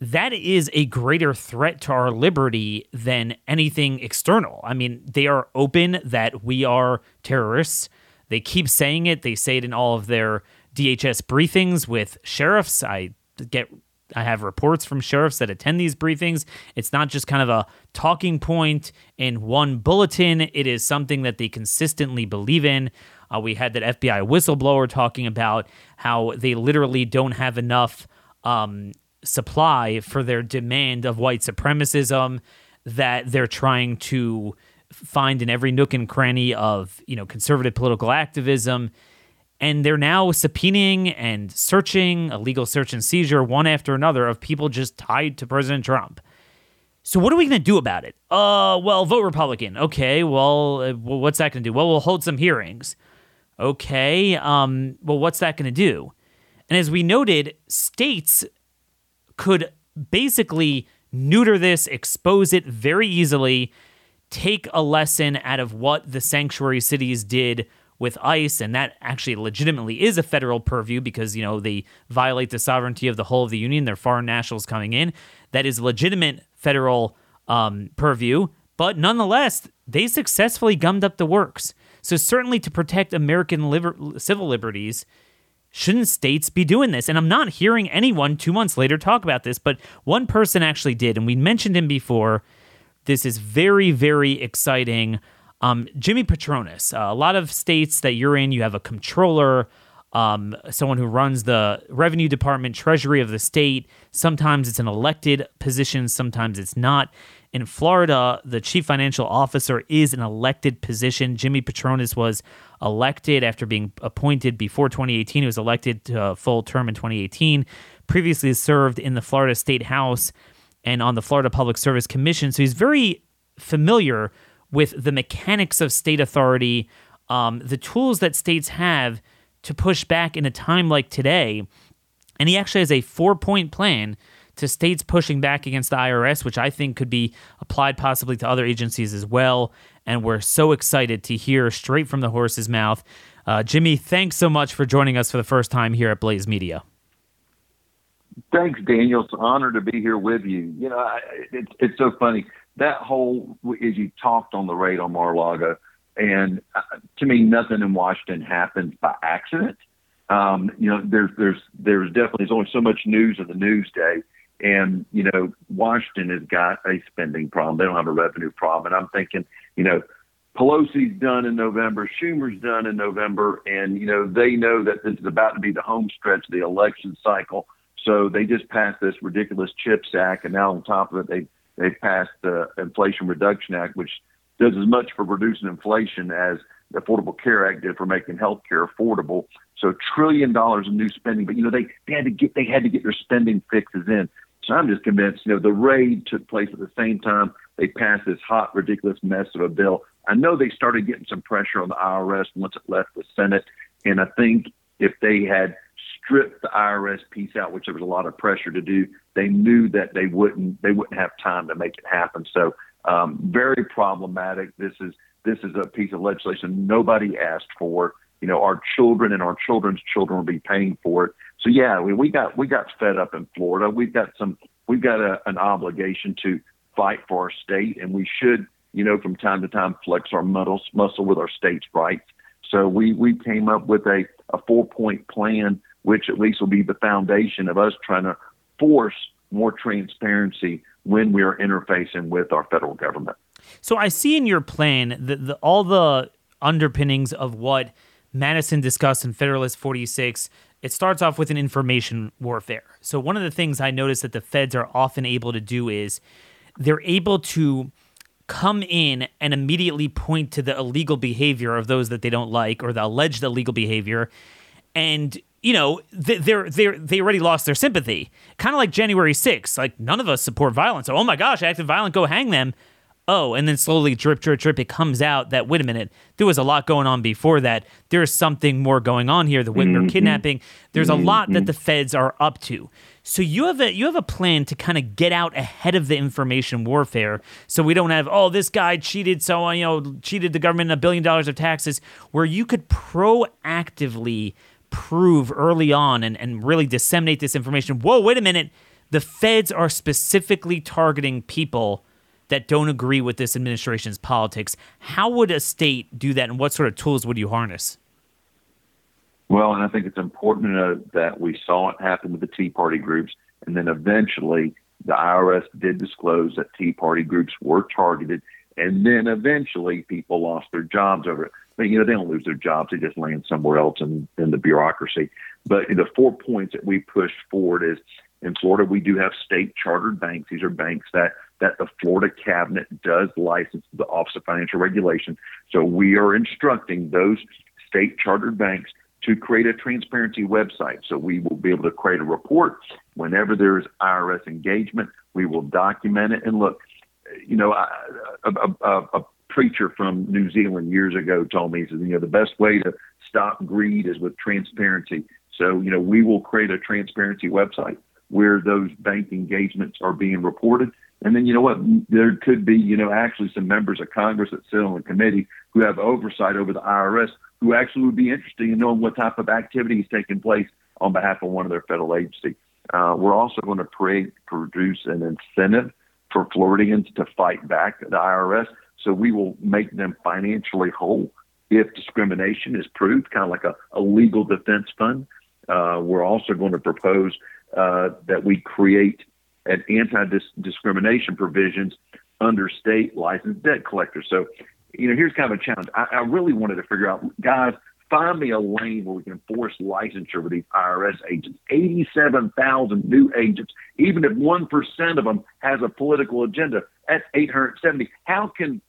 that is a greater threat to our liberty than anything external. I mean, they are open that we are terrorists. They keep saying it. They say it in all of their DHS briefings with sheriffs. I get I have reports from sheriffs that attend these briefings. It's not just kind of a talking point in one bulletin. It is something that they consistently believe in. Uh, we had that FBI whistleblower talking about how they literally don't have enough um, supply for their demand of white supremacism that they're trying to find in every nook and cranny of you know conservative political activism and they're now subpoenaing and searching a legal search and seizure one after another of people just tied to President Trump. So what are we going to do about it? Uh, well, vote Republican. Okay, well, uh, well what's that going to do? Well, we'll hold some hearings. Okay, um, well, what's that going to do? And as we noted, states could basically neuter this, expose it very easily, take a lesson out of what the sanctuary cities did with ICE, and that actually legitimately is a federal purview because, you know, they violate the sovereignty of the whole of the union. They're foreign nationals coming in. That is legitimate federal um, purview, but nonetheless, they successfully gummed up the works. So, certainly to protect American liber- civil liberties, shouldn't states be doing this? And I'm not hearing anyone two months later talk about this, but one person actually did, and we mentioned him before. This is very, very exciting. Um, Jimmy Patronis. Uh, a lot of states that you're in, you have a controller, um, someone who runs the revenue department, treasury of the state. Sometimes it's an elected position, sometimes it's not. In Florida, the chief financial officer is an elected position. Jimmy Patronis was elected after being appointed before 2018. He was elected to a full term in 2018. Previously served in the Florida State House and on the Florida Public Service Commission. So he's very familiar with the mechanics of state authority, um, the tools that states have to push back in a time like today. And he actually has a four point plan to states pushing back against the IRS, which I think could be applied possibly to other agencies as well. And we're so excited to hear straight from the horse's mouth. Uh, Jimmy, thanks so much for joining us for the first time here at Blaze Media. Thanks, Daniel. It's an honor to be here with you. You know, I, it's it's so funny that whole as you talked on the raid on Mar-a-Lago, and uh, to me, nothing in Washington happens by accident. Um, you know, there's there's there's definitely there's only so much news in the news day, and you know, Washington has got a spending problem. They don't have a revenue problem, and I'm thinking, you know. Pelosi's done in November, Schumer's done in November, and you know they know that this is about to be the home stretch of the election cycle so they just passed this ridiculous CHIPS Act, and now on top of it, they they passed the Inflation Reduction Act, which does as much for reducing inflation as the Affordable Care Act did for making health care affordable. So trillion dollars in new spending, but you know they, they had to get they had to get their spending fixes in. So I'm just convinced, you know, the raid took place at the same time they passed this hot, ridiculous mess of a bill. I know they started getting some pressure on the IRS once it left the Senate, and I think if they had strip the IRS piece out, which there was a lot of pressure to do, they knew that they wouldn't they wouldn't have time to make it happen. So um, very problematic. This is this is a piece of legislation nobody asked for. You know, our children and our children's children will be paying for it. So yeah, we, we got we got fed up in Florida. We've got some we've got a, an obligation to fight for our state, and we should you know from time to time flex our muscles muscle with our state's rights. So we we came up with a a four point plan which at least will be the foundation of us trying to force more transparency when we are interfacing with our federal government. So I see in your plan the, the, all the underpinnings of what Madison discussed in Federalist 46. It starts off with an information warfare. So one of the things I notice that the feds are often able to do is they're able to come in and immediately point to the illegal behavior of those that they don't like or the alleged illegal behavior and you know, they're they they already lost their sympathy. Kind of like January 6th. Like none of us support violence. oh my gosh, active violent, go hang them. Oh, and then slowly drip, drip, drip, it comes out that wait a minute, there was a lot going on before that. There's something more going on here. The Whitmer mm-hmm. kidnapping. There's a lot that mm-hmm. the feds are up to. So you have a you have a plan to kind of get out ahead of the information warfare, so we don't have oh this guy cheated, so you know cheated the government a billion dollars of taxes. Where you could proactively prove early on and, and really disseminate this information whoa, wait a minute. The feds are specifically targeting people that don't agree with this administration's politics. How would a state do that, and what sort of tools would you harness? Well, and I think it's important to note that we saw it happen with the Tea Party groups, and then eventually the IRS did disclose that Tea Party groups were targeted, and then eventually people lost their jobs over it. But, you know, they don't lose their jobs. They just land somewhere else in, in the bureaucracy. But the four points that we push forward is in Florida, we do have state chartered banks. These are banks that, that the Florida cabinet does license the Office of Financial Regulation. So we are instructing those state chartered banks to create a transparency website. So we will be able to create a report whenever there's IRS engagement. We will document it and look. You know, a, preacher from New Zealand years ago told me, he you know, the best way to stop greed is with transparency. So, you know, we will create a transparency website where those bank engagements are being reported. And then, you know what, there could be, you know, actually some members of Congress that sit on the committee who have oversight over the IRS who actually would be interested in knowing what type of activity is taking place on behalf of one of their federal agencies. Uh, we're also going to create, produce an incentive for Floridians to fight back the IRS. So we will make them financially whole if discrimination is proved, kind of like a, a legal defense fund. Uh, we're also going to propose uh, that we create an anti-discrimination provisions under state licensed debt collectors. So, you know, here's kind of a challenge. I, I really wanted to figure out, guys, find me a lane where we can force licensure with these IRS agents. 87,000 new agents. Even if 1% of them has a political agenda, that's 870. How can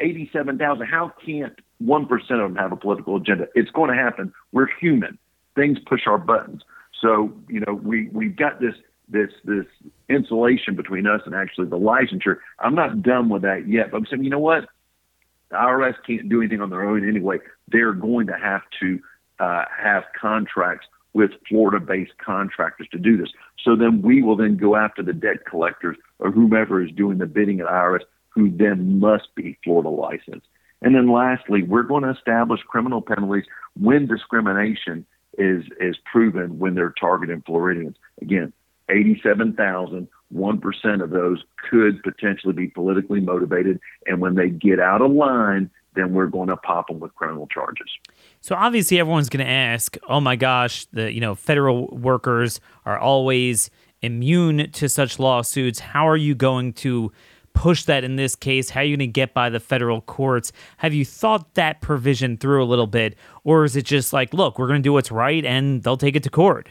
87,000, how can't 1% of them have a political agenda? It's going to happen. We're human. Things push our buttons. So, you know, we, we've got this this this insulation between us and actually the licensure. I'm not done with that yet, but I'm saying, you know what? The IRS can't do anything on their own anyway. They're going to have to uh, have contracts with Florida-based contractors to do this. So then we will then go after the debt collectors or whomever is doing the bidding at IRS, who then must be Florida licensed. And then lastly, we're going to establish criminal penalties when discrimination is is proven when they're targeting Floridians. Again, 87,000, 1% of those could potentially be politically motivated. And when they get out of line, then we're going to pop them with criminal charges. So obviously everyone's going to ask, "Oh my gosh, the you know federal workers are always immune to such lawsuits. How are you going to push that in this case? How are you going to get by the federal courts? Have you thought that provision through a little bit or is it just like, look, we're going to do what's right and they'll take it to court?"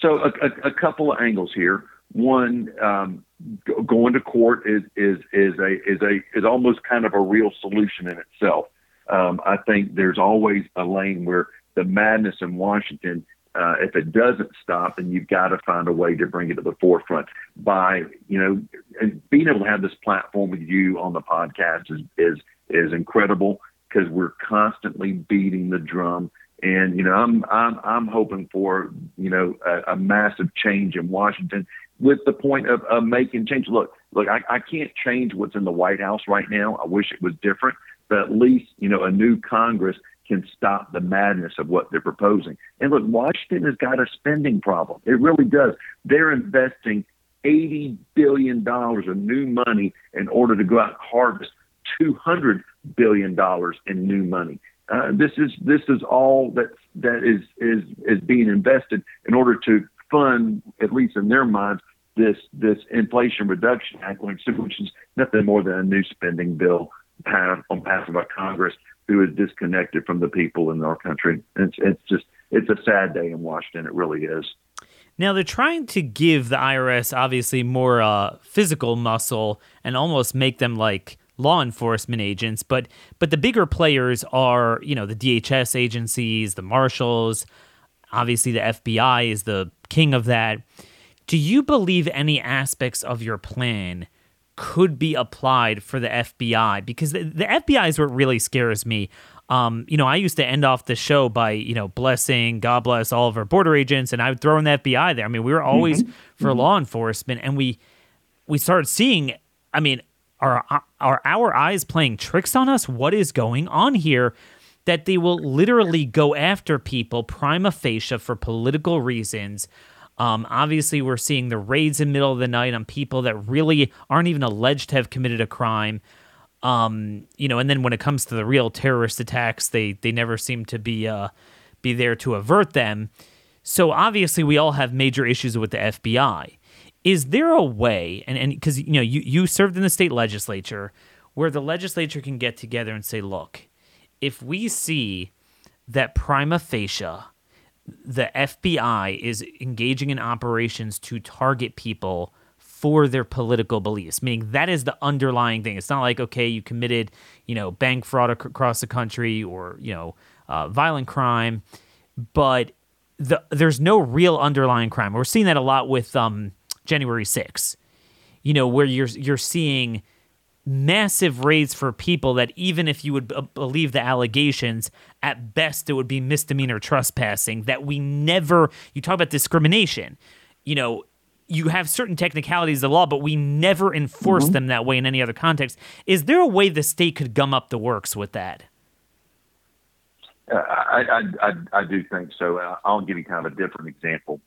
So a, a, a couple of angles here. One, um, going to court is is is a is a is almost kind of a real solution in itself. Um, I think there's always a lane where the madness in Washington, uh, if it doesn't stop, then you've got to find a way to bring it to the forefront by you know being able to have this platform with you on the podcast is is is incredible because we're constantly beating the drum and you know, I'm I'm I'm hoping for you know a, a massive change in Washington with the point of, of making change. Look, look, I, I can't change what's in the White House right now. I wish it was different, but at least you know a new Congress can stop the madness of what they're proposing. And look, Washington has got a spending problem. It really does. They're investing eighty billion dollars of new money in order to go out and harvest two hundred billion dollars in new money. Uh, this is this is all that that is is is being invested in order to fund, at least in their minds, this this Inflation Reduction Act, which is nothing more than a new spending bill passed on passed by Congress, who is disconnected from the people in our country. It's it's just it's a sad day in Washington. It really is. Now they're trying to give the IRS obviously more uh, physical muscle and almost make them like law enforcement agents, but but the bigger players are you know the DHS agencies, the marshals, obviously the FBI is the king of that. Do you believe any aspects of your plan could be applied for the FBI? Because the, the FBI is what really scares me. Um, you know, I used to end off the show by, you know, blessing, God bless all of our border agents, and I would throw in the FBI there. I mean, we were always mm-hmm. for mm-hmm. law enforcement, and we we started seeing. I mean, are are our eyes playing tricks on us? What is going on here? That they will literally go after people prima facie for political reasons. Um, obviously, we're seeing the raids in the middle of the night on people that really aren't even alleged to have committed a crime. Um, you know, and then when it comes to the real terrorist attacks, they they never seem to be uh, be there to avert them. So obviously, we all have major issues with the FBI is there a way and and because you know you you served in the state legislature where the legislature can get together and say look if we see that prima facie the FBI is engaging in operations to target people for their political beliefs meaning that is the underlying thing it's not like okay you committed you know bank fraud ac- across the country or you know uh, violent crime but the, there's no real underlying crime we're seeing that a lot with um, January 6th. You know, where you're you're seeing massive raids for people that even if you would b- believe the allegations, at best it would be misdemeanor trespassing. That we never you talk about discrimination. You know, you have certain technicalities of the law, but we never enforce mm-hmm. them that way in any other context. Is there a way the state could gum up the works with that? Uh, I, I, I, I, do think so. I'll give you kind of a different example.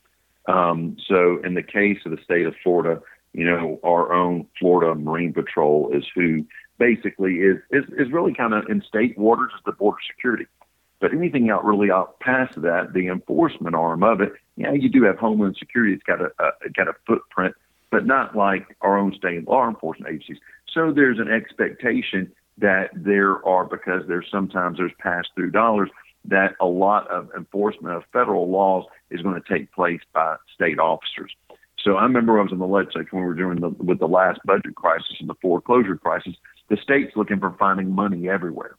Um, so, in the case of the state of Florida, you know, our own Florida Marine Patrol is who basically is is, is really kind of in state waters is the border security. But anything out really out past that, the enforcement arm of it, yeah, you do have Homeland Security. It's got a, a got a footprint, but not like our own state law enforcement agencies. So there's an expectation that there are because there's sometimes there's pass through dollars that a lot of enforcement of federal laws is going to take place by state officers. So I remember I was in the legislature when we were doing the, with the last budget crisis and the foreclosure crisis. The state's looking for finding money everywhere,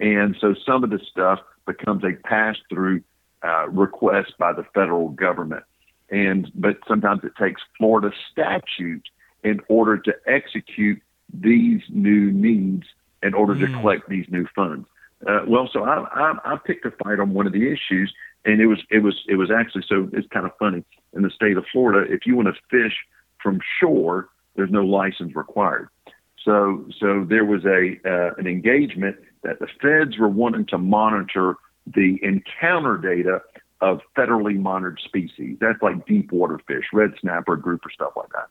and so some of the stuff becomes a pass through uh, request by the federal government. And but sometimes it takes Florida statute in order to execute these new needs in order mm. to hmm. collect these new funds. Uh, well, so I, I, I picked a fight on one of the issues, and it was it was it was actually so it's kind of funny in the state of Florida. If you want to fish from shore, there's no license required. So so there was a uh, an engagement that the feds were wanting to monitor the encounter data of federally monitored species. That's like deep water fish, red snapper, grouper, stuff like that.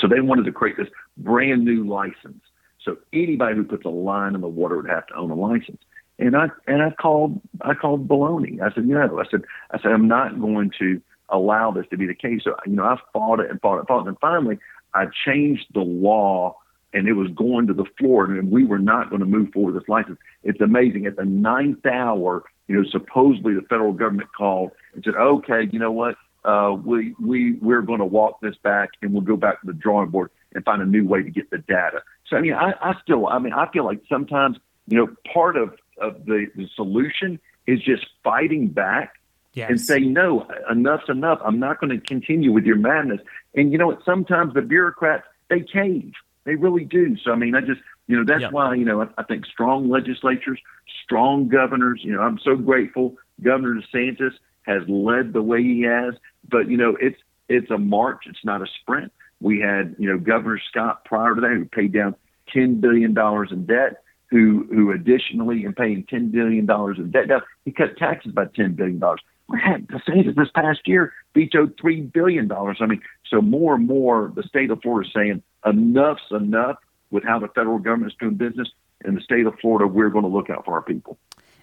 So they wanted to create this brand new license. So anybody who puts a line in the water would have to own a license. And I and I called I called baloney. I said, no. I said I said I'm not going to allow this to be the case. So you know I fought it and fought it and fought it. And finally I changed the law and it was going to the floor and we were not going to move forward with this license. It's amazing. At the ninth hour, you know, supposedly the federal government called and said, okay, you know what? Uh, we we we're going to walk this back and we'll go back to the drawing board and find a new way to get the data. So I mean, I, I still, I mean, I feel like sometimes you know part of of the, the solution is just fighting back yes. and saying no, enough's enough. I'm not going to continue with your madness. And you know what? Sometimes the bureaucrats they cave. They really do. So I mean, I just you know that's why you know I, I think strong legislatures, strong governors. You know, I'm so grateful Governor DeSantis has led the way he has. But you know, it's it's a march. It's not a sprint. We had you know Governor Scott prior to that who paid down ten billion dollars in debt. Who who additionally in paying ten billion dollars in debt. Now he cut taxes by ten billion dollars. We had DeSantis this past year vetoed three billion dollars. I mean, so more and more the state of Florida is saying enough's enough with how the federal government is doing business. In the state of Florida, we're going to look out for our people.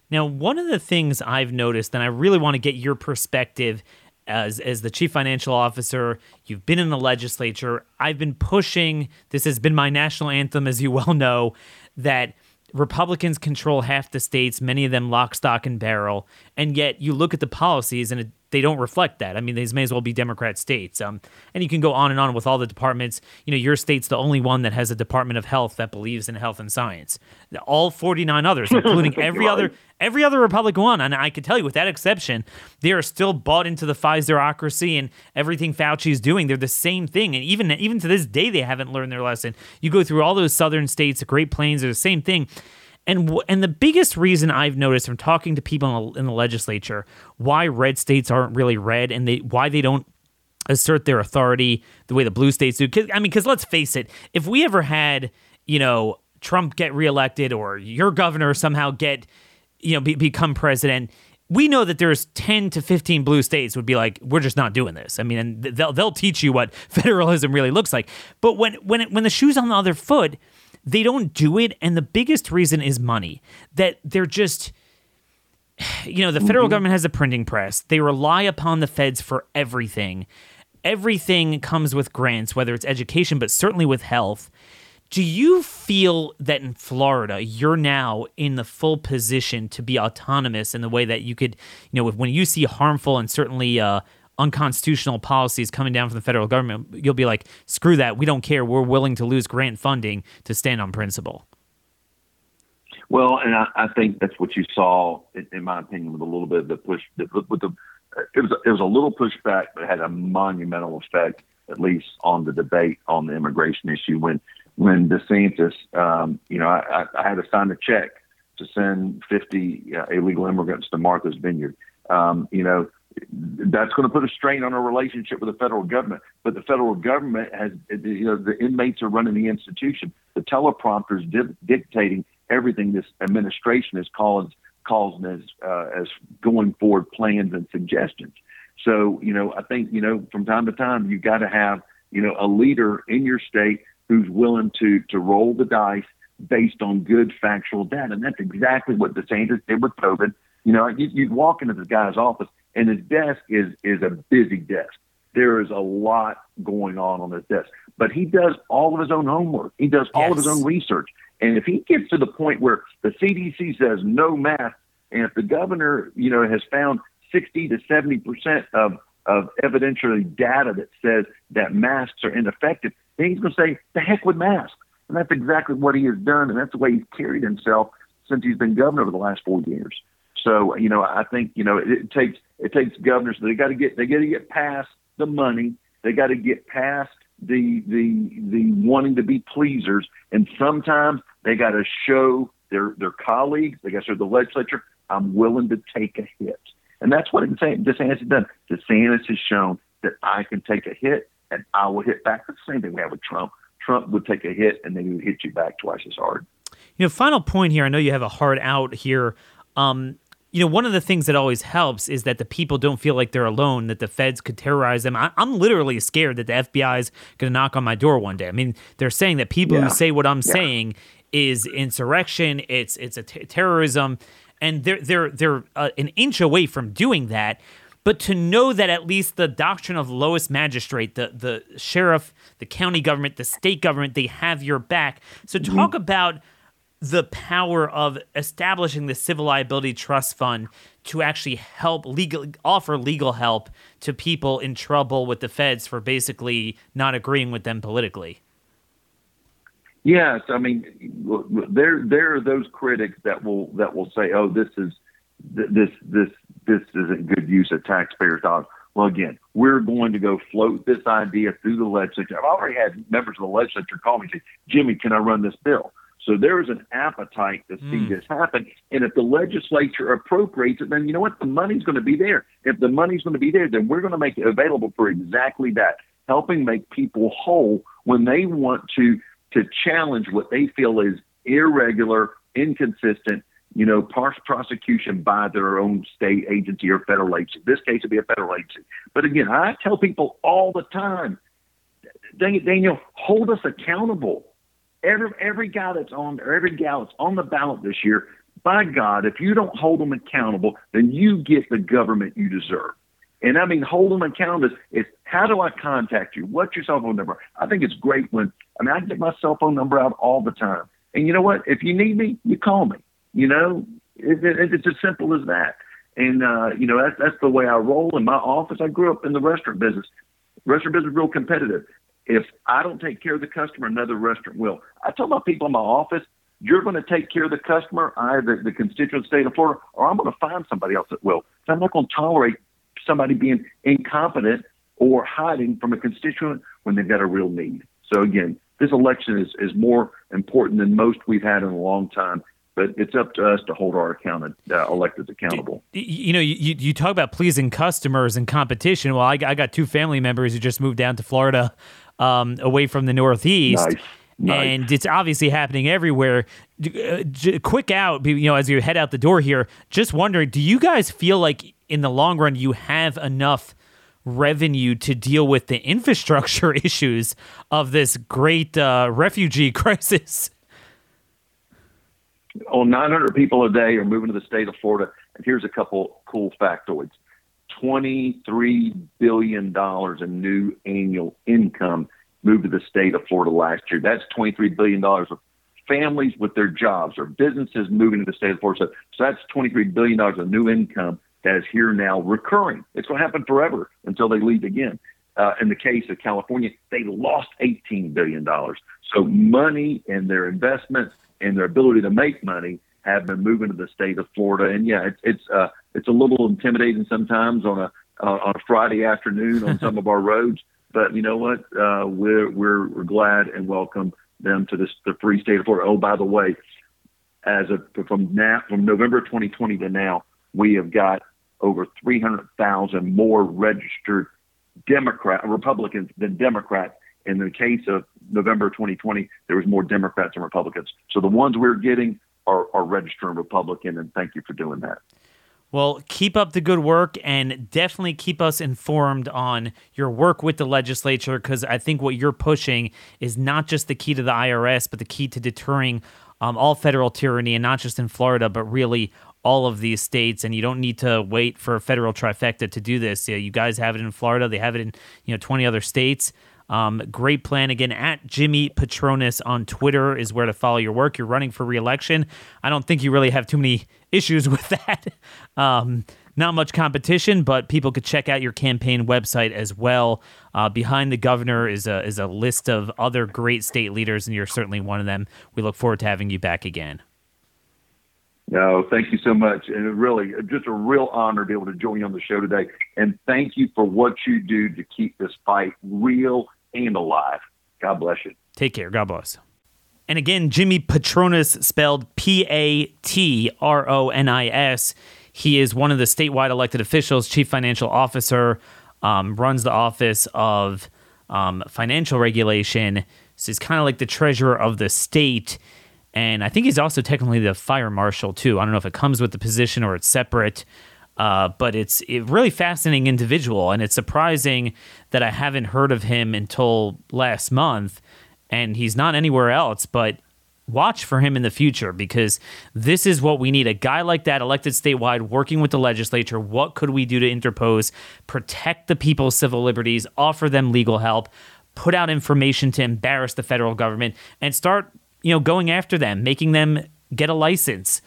Now, one of the things I've noticed, and I really want to get your perspective as as the chief financial officer, you've been in the legislature. I've been pushing. This has been my national anthem, as you well know, that Republicans control half the states, many of them lock, stock, and barrel, and yet you look at the policies and it they don't reflect that. I mean, these may as well be Democrat states. Um, and you can go on and on with all the departments. You know, your state's the only one that has a Department of Health that believes in health and science. All 49 others, including every other every other Republican one, and I can tell you, with that exception, they are still bought into the Pfizerocracy and everything Fauci is doing. They're the same thing, and even even to this day, they haven't learned their lesson. You go through all those southern states, the Great Plains, they're the same thing. And and the biggest reason I've noticed from talking to people in the, in the legislature why red states aren't really red and they why they don't assert their authority the way the blue states do. I mean, because let's face it, if we ever had you know Trump get reelected or your governor somehow get you know be, become president, we know that there's 10 to 15 blue states would be like we're just not doing this i mean and they'll, they'll teach you what federalism really looks like but when when it, when the shoe's on the other foot they don't do it and the biggest reason is money. That they're just you know the federal mm-hmm. government has a printing press. They rely upon the feds for everything. Everything comes with grants whether it's education but certainly with health. Do you feel that in Florida you're now in the full position to be autonomous in the way that you could, you know, when you see harmful and certainly uh, unconstitutional policies coming down from the federal government, you'll be like, screw that. We don't care. We're willing to lose grant funding to stand on principle. Well, and I, I think that's what you saw, in, in, my opinion, with a little bit of the push. With the, it was it was a little pushback, but it had a monumental effect, at least on the debate on the immigration issue. When when DeSantis, um, you know, I, I, had to sign a check to send 50 uh, illegal immigrants to Martha's Vineyard. Um, you know, that's going to put a strain on our relationship with the federal government. But the federal government has, you know, the inmates are running the institution. The teleprompters di- dictating everything this administration is calling calls as uh, as going forward plans and suggestions. So you know, I think you know from time to time you've got to have you know, a leader in your state who's willing to to roll the dice based on good factual data. And that's exactly what DeSantis did with COVID. You know, you, you'd walk into this guy's office and his desk is is a busy desk. There is a lot going on on his desk, but he does all of his own homework. He does all yes. of his own research. And if he gets to the point where the CDC says no mask, and if the governor, you know, has found 60 to 70 percent of of evidentiary data that says that masks are ineffective, then he's going to say the heck with masks. And that's exactly what he has done, and that's the way he's carried himself since he's been governor over the last four years. So, you know, I think you know it, it takes it takes governors. They got to get they got to get past the money. They got to get past the the the wanting to be pleasers, and sometimes they got to show their their colleagues, they got to show the legislature, I'm willing to take a hit, and that's what DeSantis has done. DeSantis has shown that I can take a hit and I will hit back. That's the same thing we have with Trump. Trump would take a hit and then he would hit you back twice as hard. You know, final point here. I know you have a hard out here. Um, you know, one of the things that always helps is that the people don't feel like they're alone, that the feds could terrorize them. I, am literally scared that the FBI is going to knock on my door one day. I mean, they're saying that people yeah. who say what I'm yeah. saying is insurrection, it's it's a t- terrorism, and they're they're they're uh, an inch away from doing that. But to know that at least the doctrine of lowest magistrate, the the sheriff, the county government, the state government, they have your back. So talk mm-hmm. about the power of establishing the civil liability trust fund to actually help legal offer legal help to people in trouble with the feds for basically not agreeing with them politically. Yes, I mean there there are those critics that will that will say, "Oh, this is this this this isn't good use of taxpayers' dollars." Well, again, we're going to go float this idea through the legislature. I've already had members of the legislature call me and say, "Jimmy, can I run this bill?" So there is an appetite to see mm. this happen. And if the legislature appropriates it, then you know what? The money's going to be there. If the money's going to be there, then we're going to make it available for exactly that, helping make people whole when they want to to challenge what they feel is irregular, inconsistent, you know, partial prosecution by their own state agency or federal agency. In this case, it'd be a federal agency. But again, I tell people all the time, Daniel, hold us accountable every every guy that's on or every gal that's on the ballot this year, by God, if you don't hold them accountable, then you get the government you deserve. And I mean, hold them accountable is, how do I contact you? What's your cell phone number? I think it's great when, I mean, I get my cell phone number out all the time. And you know what? If you need me, you call me. You know, it, it, it's as simple as that. And, uh, you know, that's, that's the way I roll in my office. I grew up in the restaurant business. Restaurant business real competitive. If I don't take care of the customer, another restaurant will. I tell my people in my office, you're going to take care of the customer, I, the, constituent state of Florida, or I'm going to find somebody else that will. So I'm not going to tolerate somebody being incompetent or hiding from a constituent when they've got a real need. So again, this election is, is more important than most we've had in a long time but it's up to us to hold our accounted uh, electeds accountable. You know, you, you talk about pleasing customers and competition. Well, I, I got two family members who just moved down to Florida um, away from the Northeast. Nice. Nice. And it's obviously happening everywhere. Uh, quick out, you know, as you head out the door here, just wondering, do you guys feel like in the long run you have enough revenue to deal with the infrastructure issues of this great uh, refugee crisis? Oh, 900 people a day are moving to the state of Florida. And here's a couple cool factoids. $23 billion in new annual income moved to the state of Florida last year. That's $23 billion of families with their jobs or businesses moving to the state of Florida. So that's $23 billion of new income that is here now recurring. It's going to happen forever until they leave again. Uh, in the case of California, they lost $18 billion. So money and their investments and their ability to make money have been moving to the state of Florida. And yeah, it's it's uh, it's a little intimidating sometimes on a uh, on a Friday afternoon on some of our roads. But you know what? Uh, we're, we're we're glad and welcome them to this the free state of Florida. Oh, by the way, as of from now from November 2020 to now, we have got over 300,000 more registered Democrat Republicans than Democrats. In the case of November 2020, there was more Democrats than Republicans. So the ones we're getting are, are registering Republican, and thank you for doing that. Well, keep up the good work and definitely keep us informed on your work with the legislature because I think what you're pushing is not just the key to the IRS, but the key to deterring um, all federal tyranny, and not just in Florida, but really all of these states. And you don't need to wait for a federal trifecta to do this. You guys have it in Florida, they have it in you know 20 other states. Um, great plan. Again, at Jimmy Patronis on Twitter is where to follow your work. You're running for reelection. I don't think you really have too many issues with that. Um, not much competition, but people could check out your campaign website as well. Uh, behind the governor is a is a list of other great state leaders, and you're certainly one of them. We look forward to having you back again. No, thank you so much. And really, just a real honor to be able to join you on the show today. And thank you for what you do to keep this fight real and alive. God bless you. Take care. God bless. And again, Jimmy Patronis, spelled P A T R O N I S. He is one of the statewide elected officials, chief financial officer, um, runs the office of um, financial regulation. So he's kind of like the treasurer of the state. And I think he's also technically the fire marshal, too. I don't know if it comes with the position or it's separate. Uh, but it's a really fascinating individual, and it's surprising that I haven't heard of him until last month, and he's not anywhere else. But watch for him in the future because this is what we need a guy like that elected statewide working with the legislature what could we do to interpose protect the people's civil liberties offer them legal help put out information to embarrass the federal government and start you know going after them making them get a license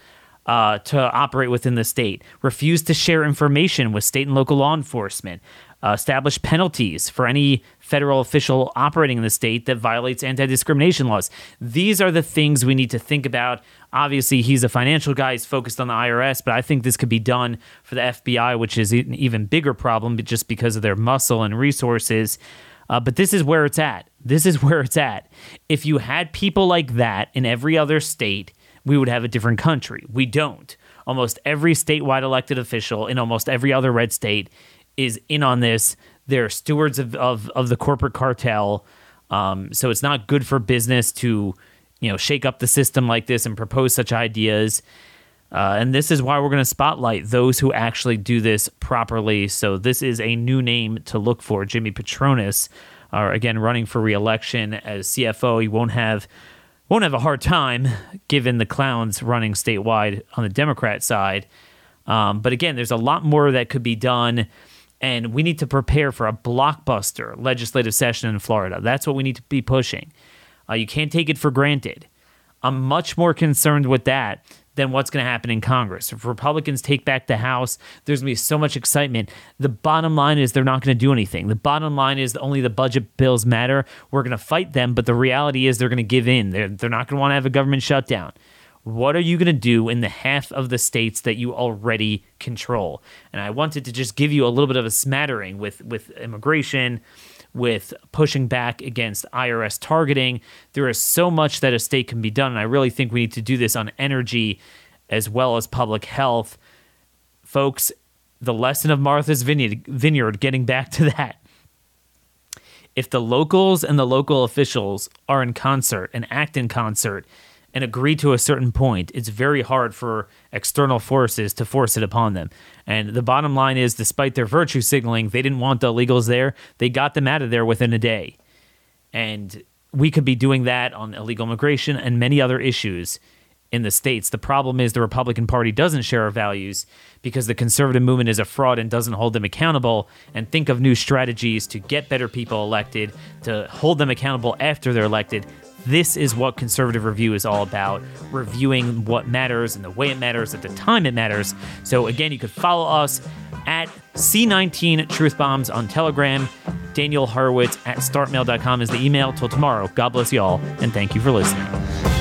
uh, to operate within the state, refuse to share information with state and local law enforcement, uh, establish penalties for any federal official operating in the state that violates anti discrimination laws. These are the things we need to think about. Obviously, he's a financial guy, he's focused on the IRS, but I think this could be done for the FBI, which is an even bigger problem just because of their muscle and resources. Uh, but this is where it's at. This is where it's at. If you had people like that in every other state, we would have a different country. We don't. Almost every statewide elected official in almost every other red state is in on this. They're stewards of, of, of the corporate cartel. Um, so it's not good for business to, you know, shake up the system like this and propose such ideas. Uh, and this is why we're going to spotlight those who actually do this properly. So this is a new name to look for. Jimmy Patronis, uh, again, running for reelection as CFO. He won't have won't have a hard time given the clowns running statewide on the Democrat side. Um, but again, there's a lot more that could be done, and we need to prepare for a blockbuster legislative session in Florida. That's what we need to be pushing. Uh, you can't take it for granted. I'm much more concerned with that than what's going to happen in Congress. If Republicans take back the House, there's going to be so much excitement. The bottom line is they're not going to do anything. The bottom line is only the budget bills matter. We're going to fight them, but the reality is they're going to give in. They're, they're not going to want to have a government shutdown. What are you going to do in the half of the states that you already control? And I wanted to just give you a little bit of a smattering with with immigration, with pushing back against IRS targeting. There is so much that a state can be done. And I really think we need to do this on energy as well as public health. Folks, the lesson of Martha's Vineyard, Vineyard getting back to that. If the locals and the local officials are in concert and act in concert, and agree to a certain point, it's very hard for external forces to force it upon them. And the bottom line is, despite their virtue signaling, they didn't want the illegals there. They got them out of there within a day. And we could be doing that on illegal immigration and many other issues in the states. The problem is the Republican Party doesn't share our values because the conservative movement is a fraud and doesn't hold them accountable and think of new strategies to get better people elected, to hold them accountable after they're elected. This is what conservative review is all about reviewing what matters and the way it matters at the time it matters. So, again, you could follow us at C19 Truth Bombs on Telegram. Daniel Horowitz at startmail.com is the email. Till tomorrow, God bless you all, and thank you for listening.